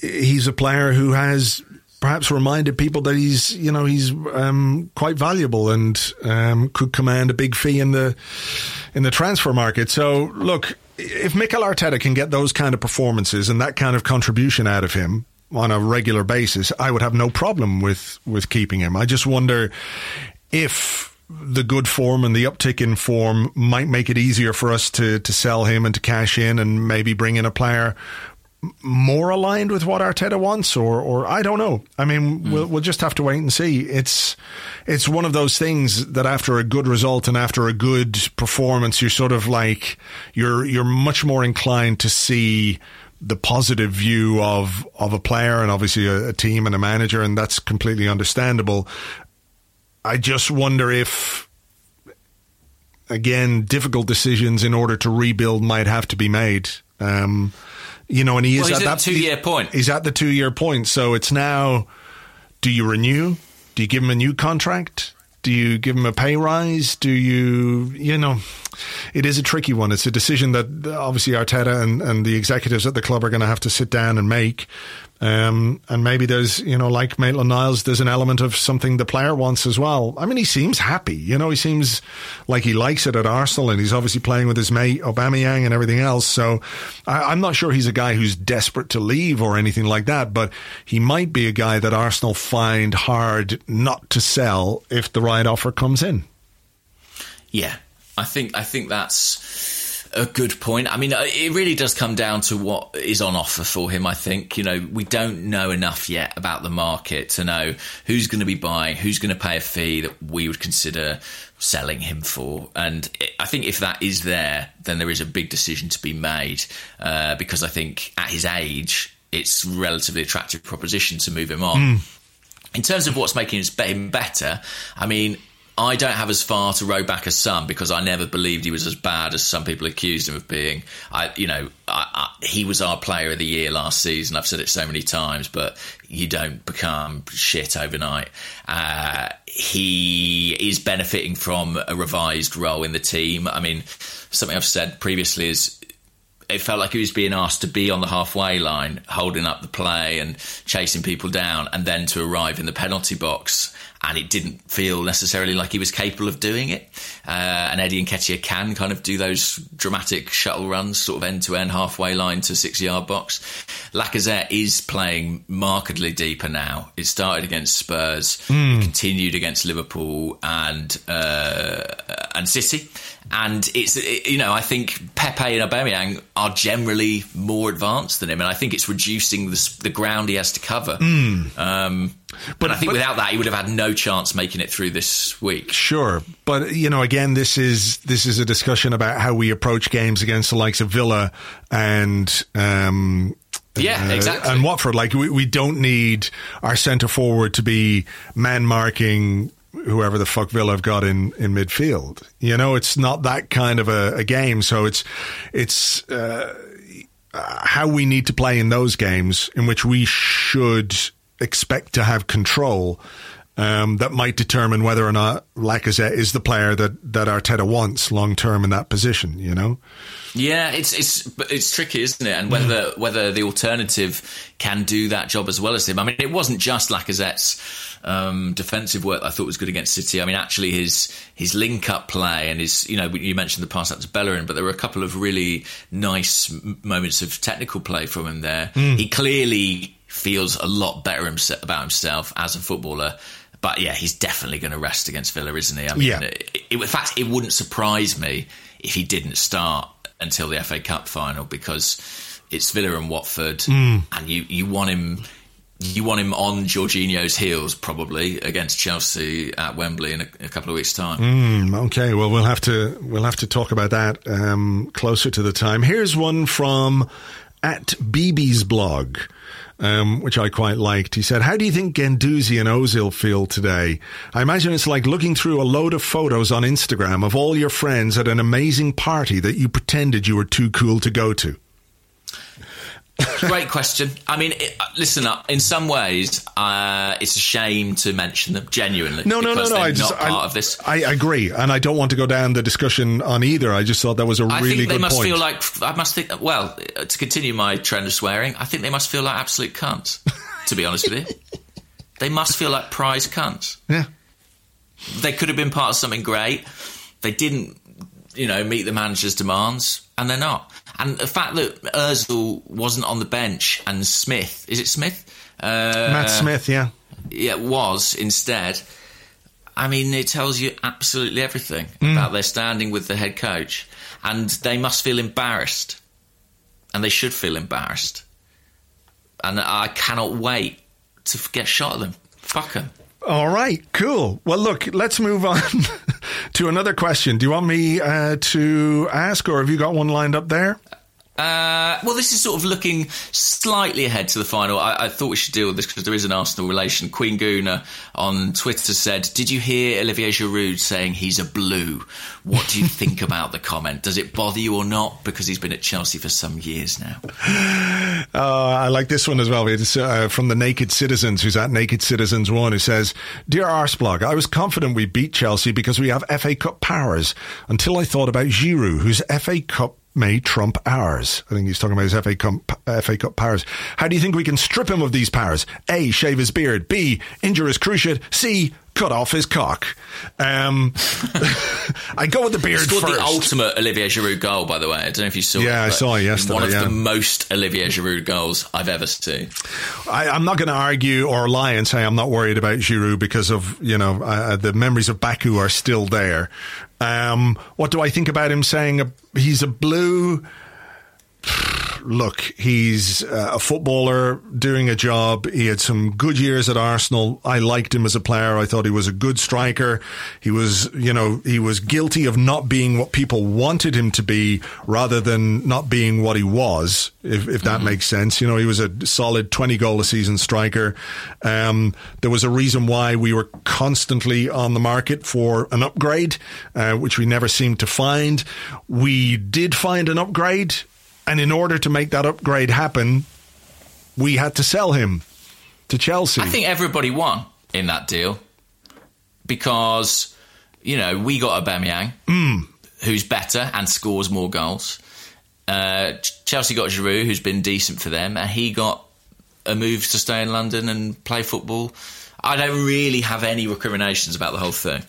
Speaker 2: he's a player who has perhaps reminded people that he's you know he's um, quite valuable and um, could command a big fee in the in the transfer market. So look, if Mikel Arteta can get those kind of performances and that kind of contribution out of him on a regular basis, I would have no problem with with keeping him. I just wonder if the good form and the uptick in form might make it easier for us to to sell him and to cash in and maybe bring in a player more aligned with what Arteta wants, or or I don't know. I mean, we'll we'll just have to wait and see. It's it's one of those things that after a good result and after a good performance, you're sort of like you're you're much more inclined to see the positive view of of a player and obviously a, a team and a manager, and that's completely understandable. I just wonder if again, difficult decisions in order to rebuild might have to be made. Um, you know, and he
Speaker 6: Well,
Speaker 2: is at
Speaker 6: at
Speaker 2: that
Speaker 6: two-year point.
Speaker 2: He's at the two year point, so it's now: do you renew? Do you give him a new contract? Do you give him a pay rise? Do you, you know, it is a tricky one. It's a decision that obviously Arteta and, and the executives at the club are going to have to sit down and make. Um, and maybe there's, you know, like Maitland Niles, there's an element of something the player wants as well. I mean, he seems happy. You know, he seems like he likes it at Arsenal and he's obviously playing with his mate Aubameyang and everything else. So I, I'm not sure he's a guy who's desperate to leave or anything like that, but he might be a guy that Arsenal find hard not to sell if the right offer comes in.
Speaker 6: Yeah, I think I think that's a good point. I mean, uh, it really does come down to what is on offer for him. I think you know we don't know enough yet about the market to know who's going to be buying, who's going to pay a fee that we would consider selling him for. And I think if that is there, then there is a big decision to be made uh, because I think at his age, it's relatively attractive proposition to move him on. In terms of what's making him better, I mean, I don't have as far to row back as some because I never believed he was as bad as some people accused him of being. I, you know, I, I, he was our player of the year last season. I've said it so many times, but you don't become shit overnight. Uh, he is benefiting from a revised role in the team. I mean, something I've said previously is it felt like he was being asked to be on the halfway line, holding up the play and chasing people down, and then to arrive in the penalty box. And it didn't feel necessarily like he was capable of doing it. Uh, and Eddie Nketiah can kind of do those dramatic shuttle runs, sort of end to end, halfway line to six yard box. Lacazette is playing markedly deeper now. It started against Spurs, continued against Liverpool and uh, and City, And it's it, you know I think Pepe and Aubameyang are generally more advanced than him, and I think it's reducing the, the ground he has to cover.
Speaker 2: Mm.
Speaker 6: Um, but I think but, without that, he would have had no chance making it through this week.
Speaker 2: Sure, but you know, again, this is this is a discussion about how we approach games against the likes of Villa and um,
Speaker 6: yeah, uh, exactly.
Speaker 2: And Watford, like we, we don't need our centre forward to be man marking whoever the fuck Villa have got in, in midfield. You know, it's not that kind of a, a game. So it's it's uh, how we need to play in those games in which we should expect to have control. Um, that might determine whether or not Lacazette is the player that, that Arteta wants long term in that position, you know?
Speaker 6: Yeah, it's it's it's tricky, isn't it? And whether whether the alternative can do that job as well as him. I mean, it wasn't just Lacazette's um, defensive work I thought was good against City. I mean, actually, his his link up play and his you know you mentioned the pass out to Bellerin, but there were a couple of really nice moments of technical play from him there. Mm. He clearly feels a lot better about himself as a footballer. But yeah, he's definitely going to rest against Villa, isn't he? I mean,
Speaker 2: yeah.
Speaker 6: It, it, in fact, it wouldn't surprise me if he didn't start until the FA Cup final because it's Villa and Watford, mm. and you, you want him you want him on Jorginho's heels probably against Chelsea at Wembley in a, a couple of weeks' time.
Speaker 2: Mm, okay, well we'll have to we'll have to talk about that um, closer to the time. Here's one from at BB's blog um, which I quite liked. He said, How do you think Guendouzi and Ozil feel today? I imagine it's like looking through a load of photos on Instagram of all your friends at an amazing party that you pretended you were too cool to go to.
Speaker 6: Great question. I mean, it, uh, listen up. In some ways, uh, it's a shame to mention them genuinely.
Speaker 2: No, no, no, no. I just,
Speaker 6: part I, of this.
Speaker 2: I agree, and I don't want to go down the discussion on either. I just thought that was a
Speaker 6: I
Speaker 2: really
Speaker 6: think
Speaker 2: they
Speaker 6: must
Speaker 2: point.
Speaker 6: feel like I must think. Well, uh, to continue my trend of swearing, I think they must feel like absolute cunts. to be honest with you, they must feel like prize cunts.
Speaker 2: Yeah,
Speaker 6: they could have been part of something great. They didn't, you know, meet the manager's demands, and they're not. And the fact that Özil wasn't on the bench and Smith, is it Smith?
Speaker 2: Uh, Matt Smith, yeah.
Speaker 6: Yeah, was instead. I mean, it tells you absolutely everything mm. about their standing with the head coach. And they must feel embarrassed. And they should feel embarrassed. And I cannot wait to get shot at them. Fuck them.
Speaker 2: All right, cool. Well, look, let's move on to another question. Do you want me uh, to ask, or have you got one lined up there?
Speaker 6: Uh, well, this is sort of looking slightly ahead to the final. I, I thought we should deal with this because there is an Arsenal relation. Queen Guna on Twitter said, "Did you hear Olivier Giroud saying he's a blue? What do you think about the comment? Does it bother you or not? Because he's been at Chelsea for some years now."
Speaker 2: Uh, I like this one as well. It's uh, from the Naked Citizens, who's at Naked Citizens One, who says, "Dear Arseblog, I was confident we beat Chelsea because we have FA Cup powers until I thought about Giroud, whose FA Cup may trump ours. I think he's talking about his FA Cup, FA Cup powers. How do you think we can strip him of these powers? A. Shave his beard. B. Injure his cruciate. C. Cut off his cock. Um, I go with the beard
Speaker 6: scored
Speaker 2: first.
Speaker 6: the ultimate Olivier Giroud goal, by the way. I don't know if you saw. It.
Speaker 2: Yeah,
Speaker 6: it,
Speaker 2: I saw it yesterday.
Speaker 6: One of
Speaker 2: yeah.
Speaker 6: the most Olivier Giroud goals I've ever seen.
Speaker 2: I, am not going to argue or lie and say I'm not worried about Giroud because of you know uh, the memories of Baku are still there. Um, what do I think about him saying a, he's a blue? Look, he's uh, a footballer doing a job. He had some good years at Arsenal. I liked him as a player. I thought he was a good striker. He was, you know, he was guilty of not being what people wanted him to be rather than not being what he was, if, if that mm-hmm. makes sense. You know, he was a solid 20 goal a season striker. Um, there was a reason why we were constantly on the market for an upgrade, uh, which we never seemed to find. We did find an upgrade and in order to make that upgrade happen, we had to sell him to Chelsea. I
Speaker 6: think everybody won in that deal because, you know, we got Aubameyang,
Speaker 2: mm.
Speaker 6: who's better and scores more goals. Uh, Chelsea got Giroud, who's been decent for them, and he got a move to stay in London and play football. I don't really have any recriminations about the whole thing.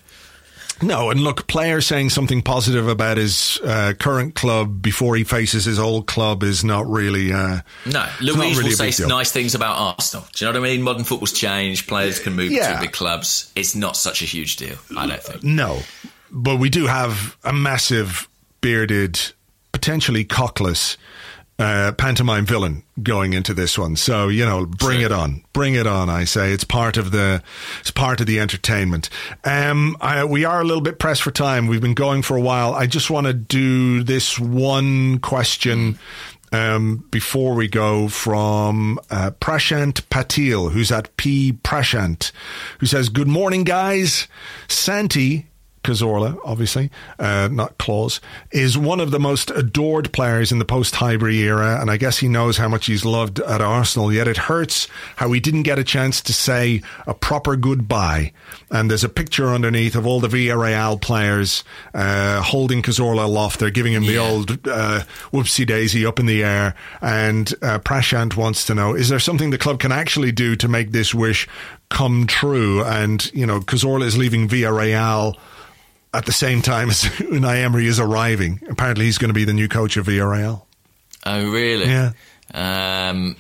Speaker 2: No, and look, player saying something positive about his uh, current club before he faces his old club is not really. Uh,
Speaker 6: no, Luiz really will say nice things about Arsenal. Do you know what I mean? Modern football's changed. Players can move
Speaker 2: yeah.
Speaker 6: to big clubs. It's not such a huge deal, I don't think.
Speaker 2: No, but we do have a massive bearded, potentially cockless uh, pantomime villain going into this one. So you know, bring
Speaker 6: True.
Speaker 2: it on, bring it on. I say it's part of the it's part of the entertainment. Um, I, we are a little bit pressed for time. We've been going for a while. I just want to do this one question. Um, before we go from uh, Prashant Patil, who's at P Prashant, who says, Good morning, guys. Santi Cazorla, obviously, uh, not Claus, is one of the most adored players in the post Highbury era, and I guess he knows how much he's loved at Arsenal. Yet it hurts how he didn't get a chance to say a proper goodbye. And there's a picture underneath of all the Villarreal players uh, holding Cazorla aloft. They're giving him the old uh, whoopsie daisy up in the air. And uh, Prashant wants to know: Is there something the club can actually do to make this wish come true? And you know, Cazorla is leaving Villarreal at the same time as Unai Emery is arriving. Apparently, he's going to be the new coach of Villarreal.
Speaker 6: Oh, really?
Speaker 2: Yeah.
Speaker 6: Um,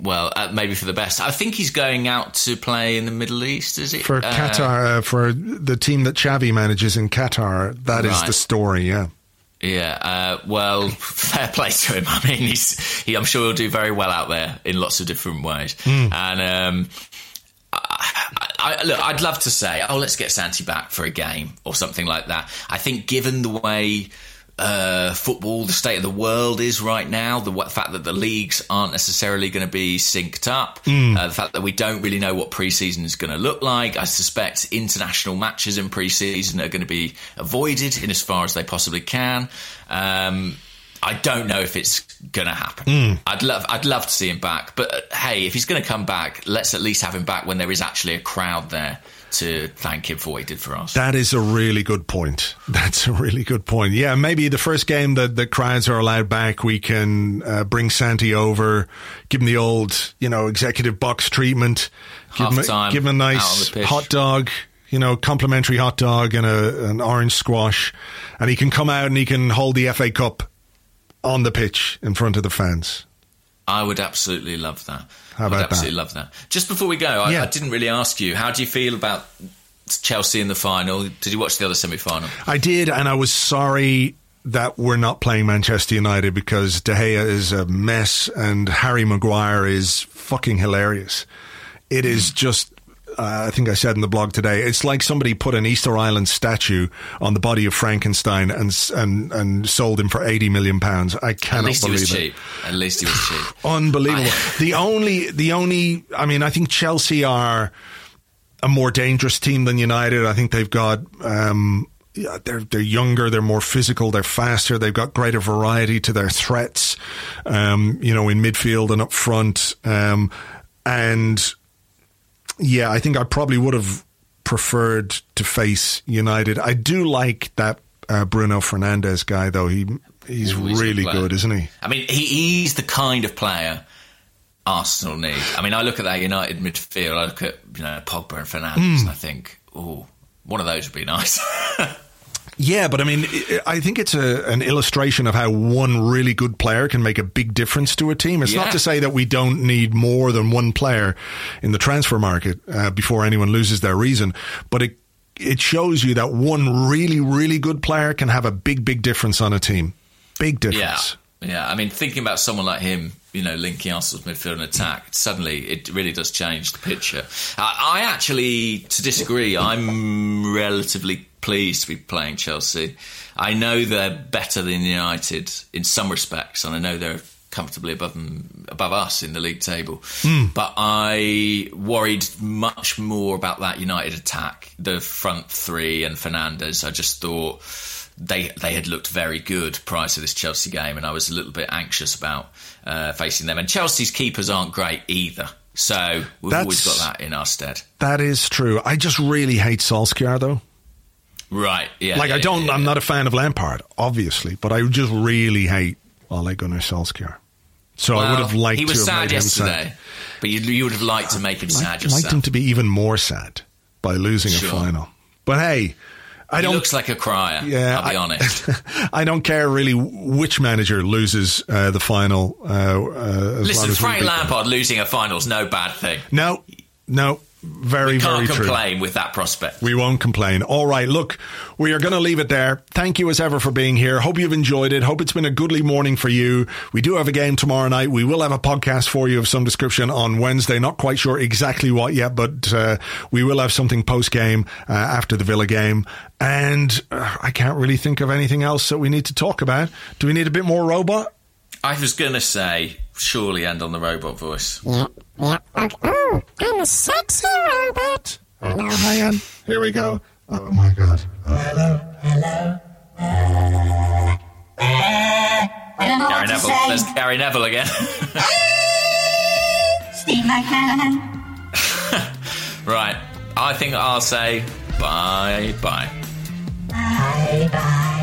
Speaker 6: well, uh, maybe for the best. I think he's going out to play in the Middle East. Is it
Speaker 2: For
Speaker 6: Uh,
Speaker 2: Qatar, uh, for the team that Xavi manages in Qatar, that is
Speaker 6: Right.
Speaker 2: the story. Yeah.
Speaker 6: Yeah, uh, well, fair play to him. I mean, he's, he, I'm sure he'll do very well out there in lots of different ways.
Speaker 2: Hmm.
Speaker 6: And um, I, look, I'd love to say, oh, let's get Santi back for a game or something like that. I think, given the way uh, football, the state of the world is right now, the fact that the leagues aren't necessarily going to be synced up, uh, the fact that we don't really know what preseason is going to look like. I suspect international matches in preseason are going to be avoided in as far as they possibly can. Um, I don't know if it's going to happen. I'd love, I'd love to see him back, but uh, hey, if he's going to come back, let's at least have him back when there is actually a crowd there to thank him for what he did for us.
Speaker 2: That is a really good point. That's a really good point. Yeah, maybe the first game that the crowds are allowed back, we can uh, bring Santi over, give him the old, you know, executive box treatment, give, him give him a nice hot dog, you know, complimentary hot dog and a, an orange squash, and he can come out and he can hold the FA Cup on the pitch in front of the fans.
Speaker 6: I would absolutely love that.
Speaker 2: How
Speaker 6: I would
Speaker 2: about that?
Speaker 6: absolutely love that. Just before we go, I,
Speaker 2: Yeah.
Speaker 6: I didn't really ask you, how do you feel about Chelsea in the final? Did you watch the other semi final?
Speaker 2: I did, and I was sorry that we're not playing Manchester United because De Gea is a mess and Harry Maguire is fucking hilarious. It is hmm. just. Uh, I think I said in the blog today, it's like somebody put an Easter Island statue on the body of Frankenstein and and and sold him for eighty million pounds. I
Speaker 6: At
Speaker 2: cannot believe
Speaker 6: was
Speaker 2: it.
Speaker 6: cheap. At least he was cheap.
Speaker 2: Unbelievable.
Speaker 6: I-
Speaker 2: the only, the only, I mean, I think Chelsea are a more dangerous team than United. I think they've got, um, yeah, they're they're younger, they're more physical, they're faster, they've got greater variety to their threats, um, you know, in midfield and up front, um, and yeah, I think I probably would have preferred to face United. I do like that uh, Bruno Fernandes guy, though. He he's
Speaker 6: Ooh, he's
Speaker 2: really
Speaker 6: player.
Speaker 2: good, isn't he?
Speaker 6: I mean, he, he's the kind of player Arsenal need. I mean, I look at that United midfield, I look at, you know, Pogba and Fernandez,
Speaker 2: Hmm.
Speaker 6: and I think, oh, one of those would be nice.
Speaker 2: Yeah, but I mean, I- think it's a, an illustration of how one really good player can make a big difference to a team. It's not to say that we don't need more than one player in the transfer market uh, before anyone loses their reason, but it it shows you that one really really good player can have a big big difference on a team. Big difference.
Speaker 6: yeah.
Speaker 2: difference.
Speaker 6: Yeah. I mean, thinking about someone like him, you know, linking Arsenal's midfield and attack, suddenly it really does change the picture. I, I actually, to disagree, I'm relatively pleased to be playing Chelsea. I know they're better than United in some respects, and I know they're comfortably above them, above us in the league table. Hmm. But I worried much more about that United attack, the front three and Fernandes. I just thought they they had looked very good prior to this Chelsea game, and I was a little bit anxious about uh, facing them. And Chelsea's keepers aren't great either, so we've always
Speaker 2: That's-
Speaker 6: got that in our stead.
Speaker 2: That is true. I just really hate Solskjaer though.
Speaker 6: Right? Yeah.
Speaker 2: Like
Speaker 6: yeah,
Speaker 2: I don't,
Speaker 6: yeah,
Speaker 2: I'm not a fan of Lampard, obviously, but I just really hate Ole Gunnar Solskjaer. So I would have liked
Speaker 6: He
Speaker 2: to
Speaker 6: was
Speaker 2: have
Speaker 6: sad
Speaker 2: him sad.
Speaker 6: yesterday, but you, you would have liked to make him sad
Speaker 2: liked,
Speaker 6: yourself.
Speaker 2: liked him to be even more sad by losing
Speaker 6: Sure.
Speaker 2: a final. But hey, I don't.
Speaker 6: looks like a crier.
Speaker 2: yeah,
Speaker 6: I'll be
Speaker 2: I,
Speaker 6: honest.
Speaker 2: I don't care really which manager loses uh, the final. Uh, uh,
Speaker 6: Listen, Frank. Lampard losing a final is no bad thing.
Speaker 2: No, no, Very, good.
Speaker 6: we Can't
Speaker 2: very true.
Speaker 6: complain with that prospect.
Speaker 2: We won't complain. All right, look, we are going to leave it there. Thank you as ever for being here. Hope you've enjoyed it. Hope it's been a goodly morning for you. We do have a game tomorrow night. We will have a podcast for you of some description on Wednesday. Not quite sure exactly what yet, but uh, we will have something post game uh, after the Villa game. And uh, I can't really think of anything else that we need to talk about. Do we need a bit more robot?
Speaker 6: I was going to say, surely end on the robot voice.
Speaker 5: Yeah, yeah. Okay. Oh, I'm a sexy robot.
Speaker 2: Oh, hang on. Here we go. Oh my god. Hello, hello.
Speaker 6: Gary Neville. There's Gary Neville again.
Speaker 5: Steve McMahon.
Speaker 6: right. I think I'll say bye bye.
Speaker 5: Bye bye.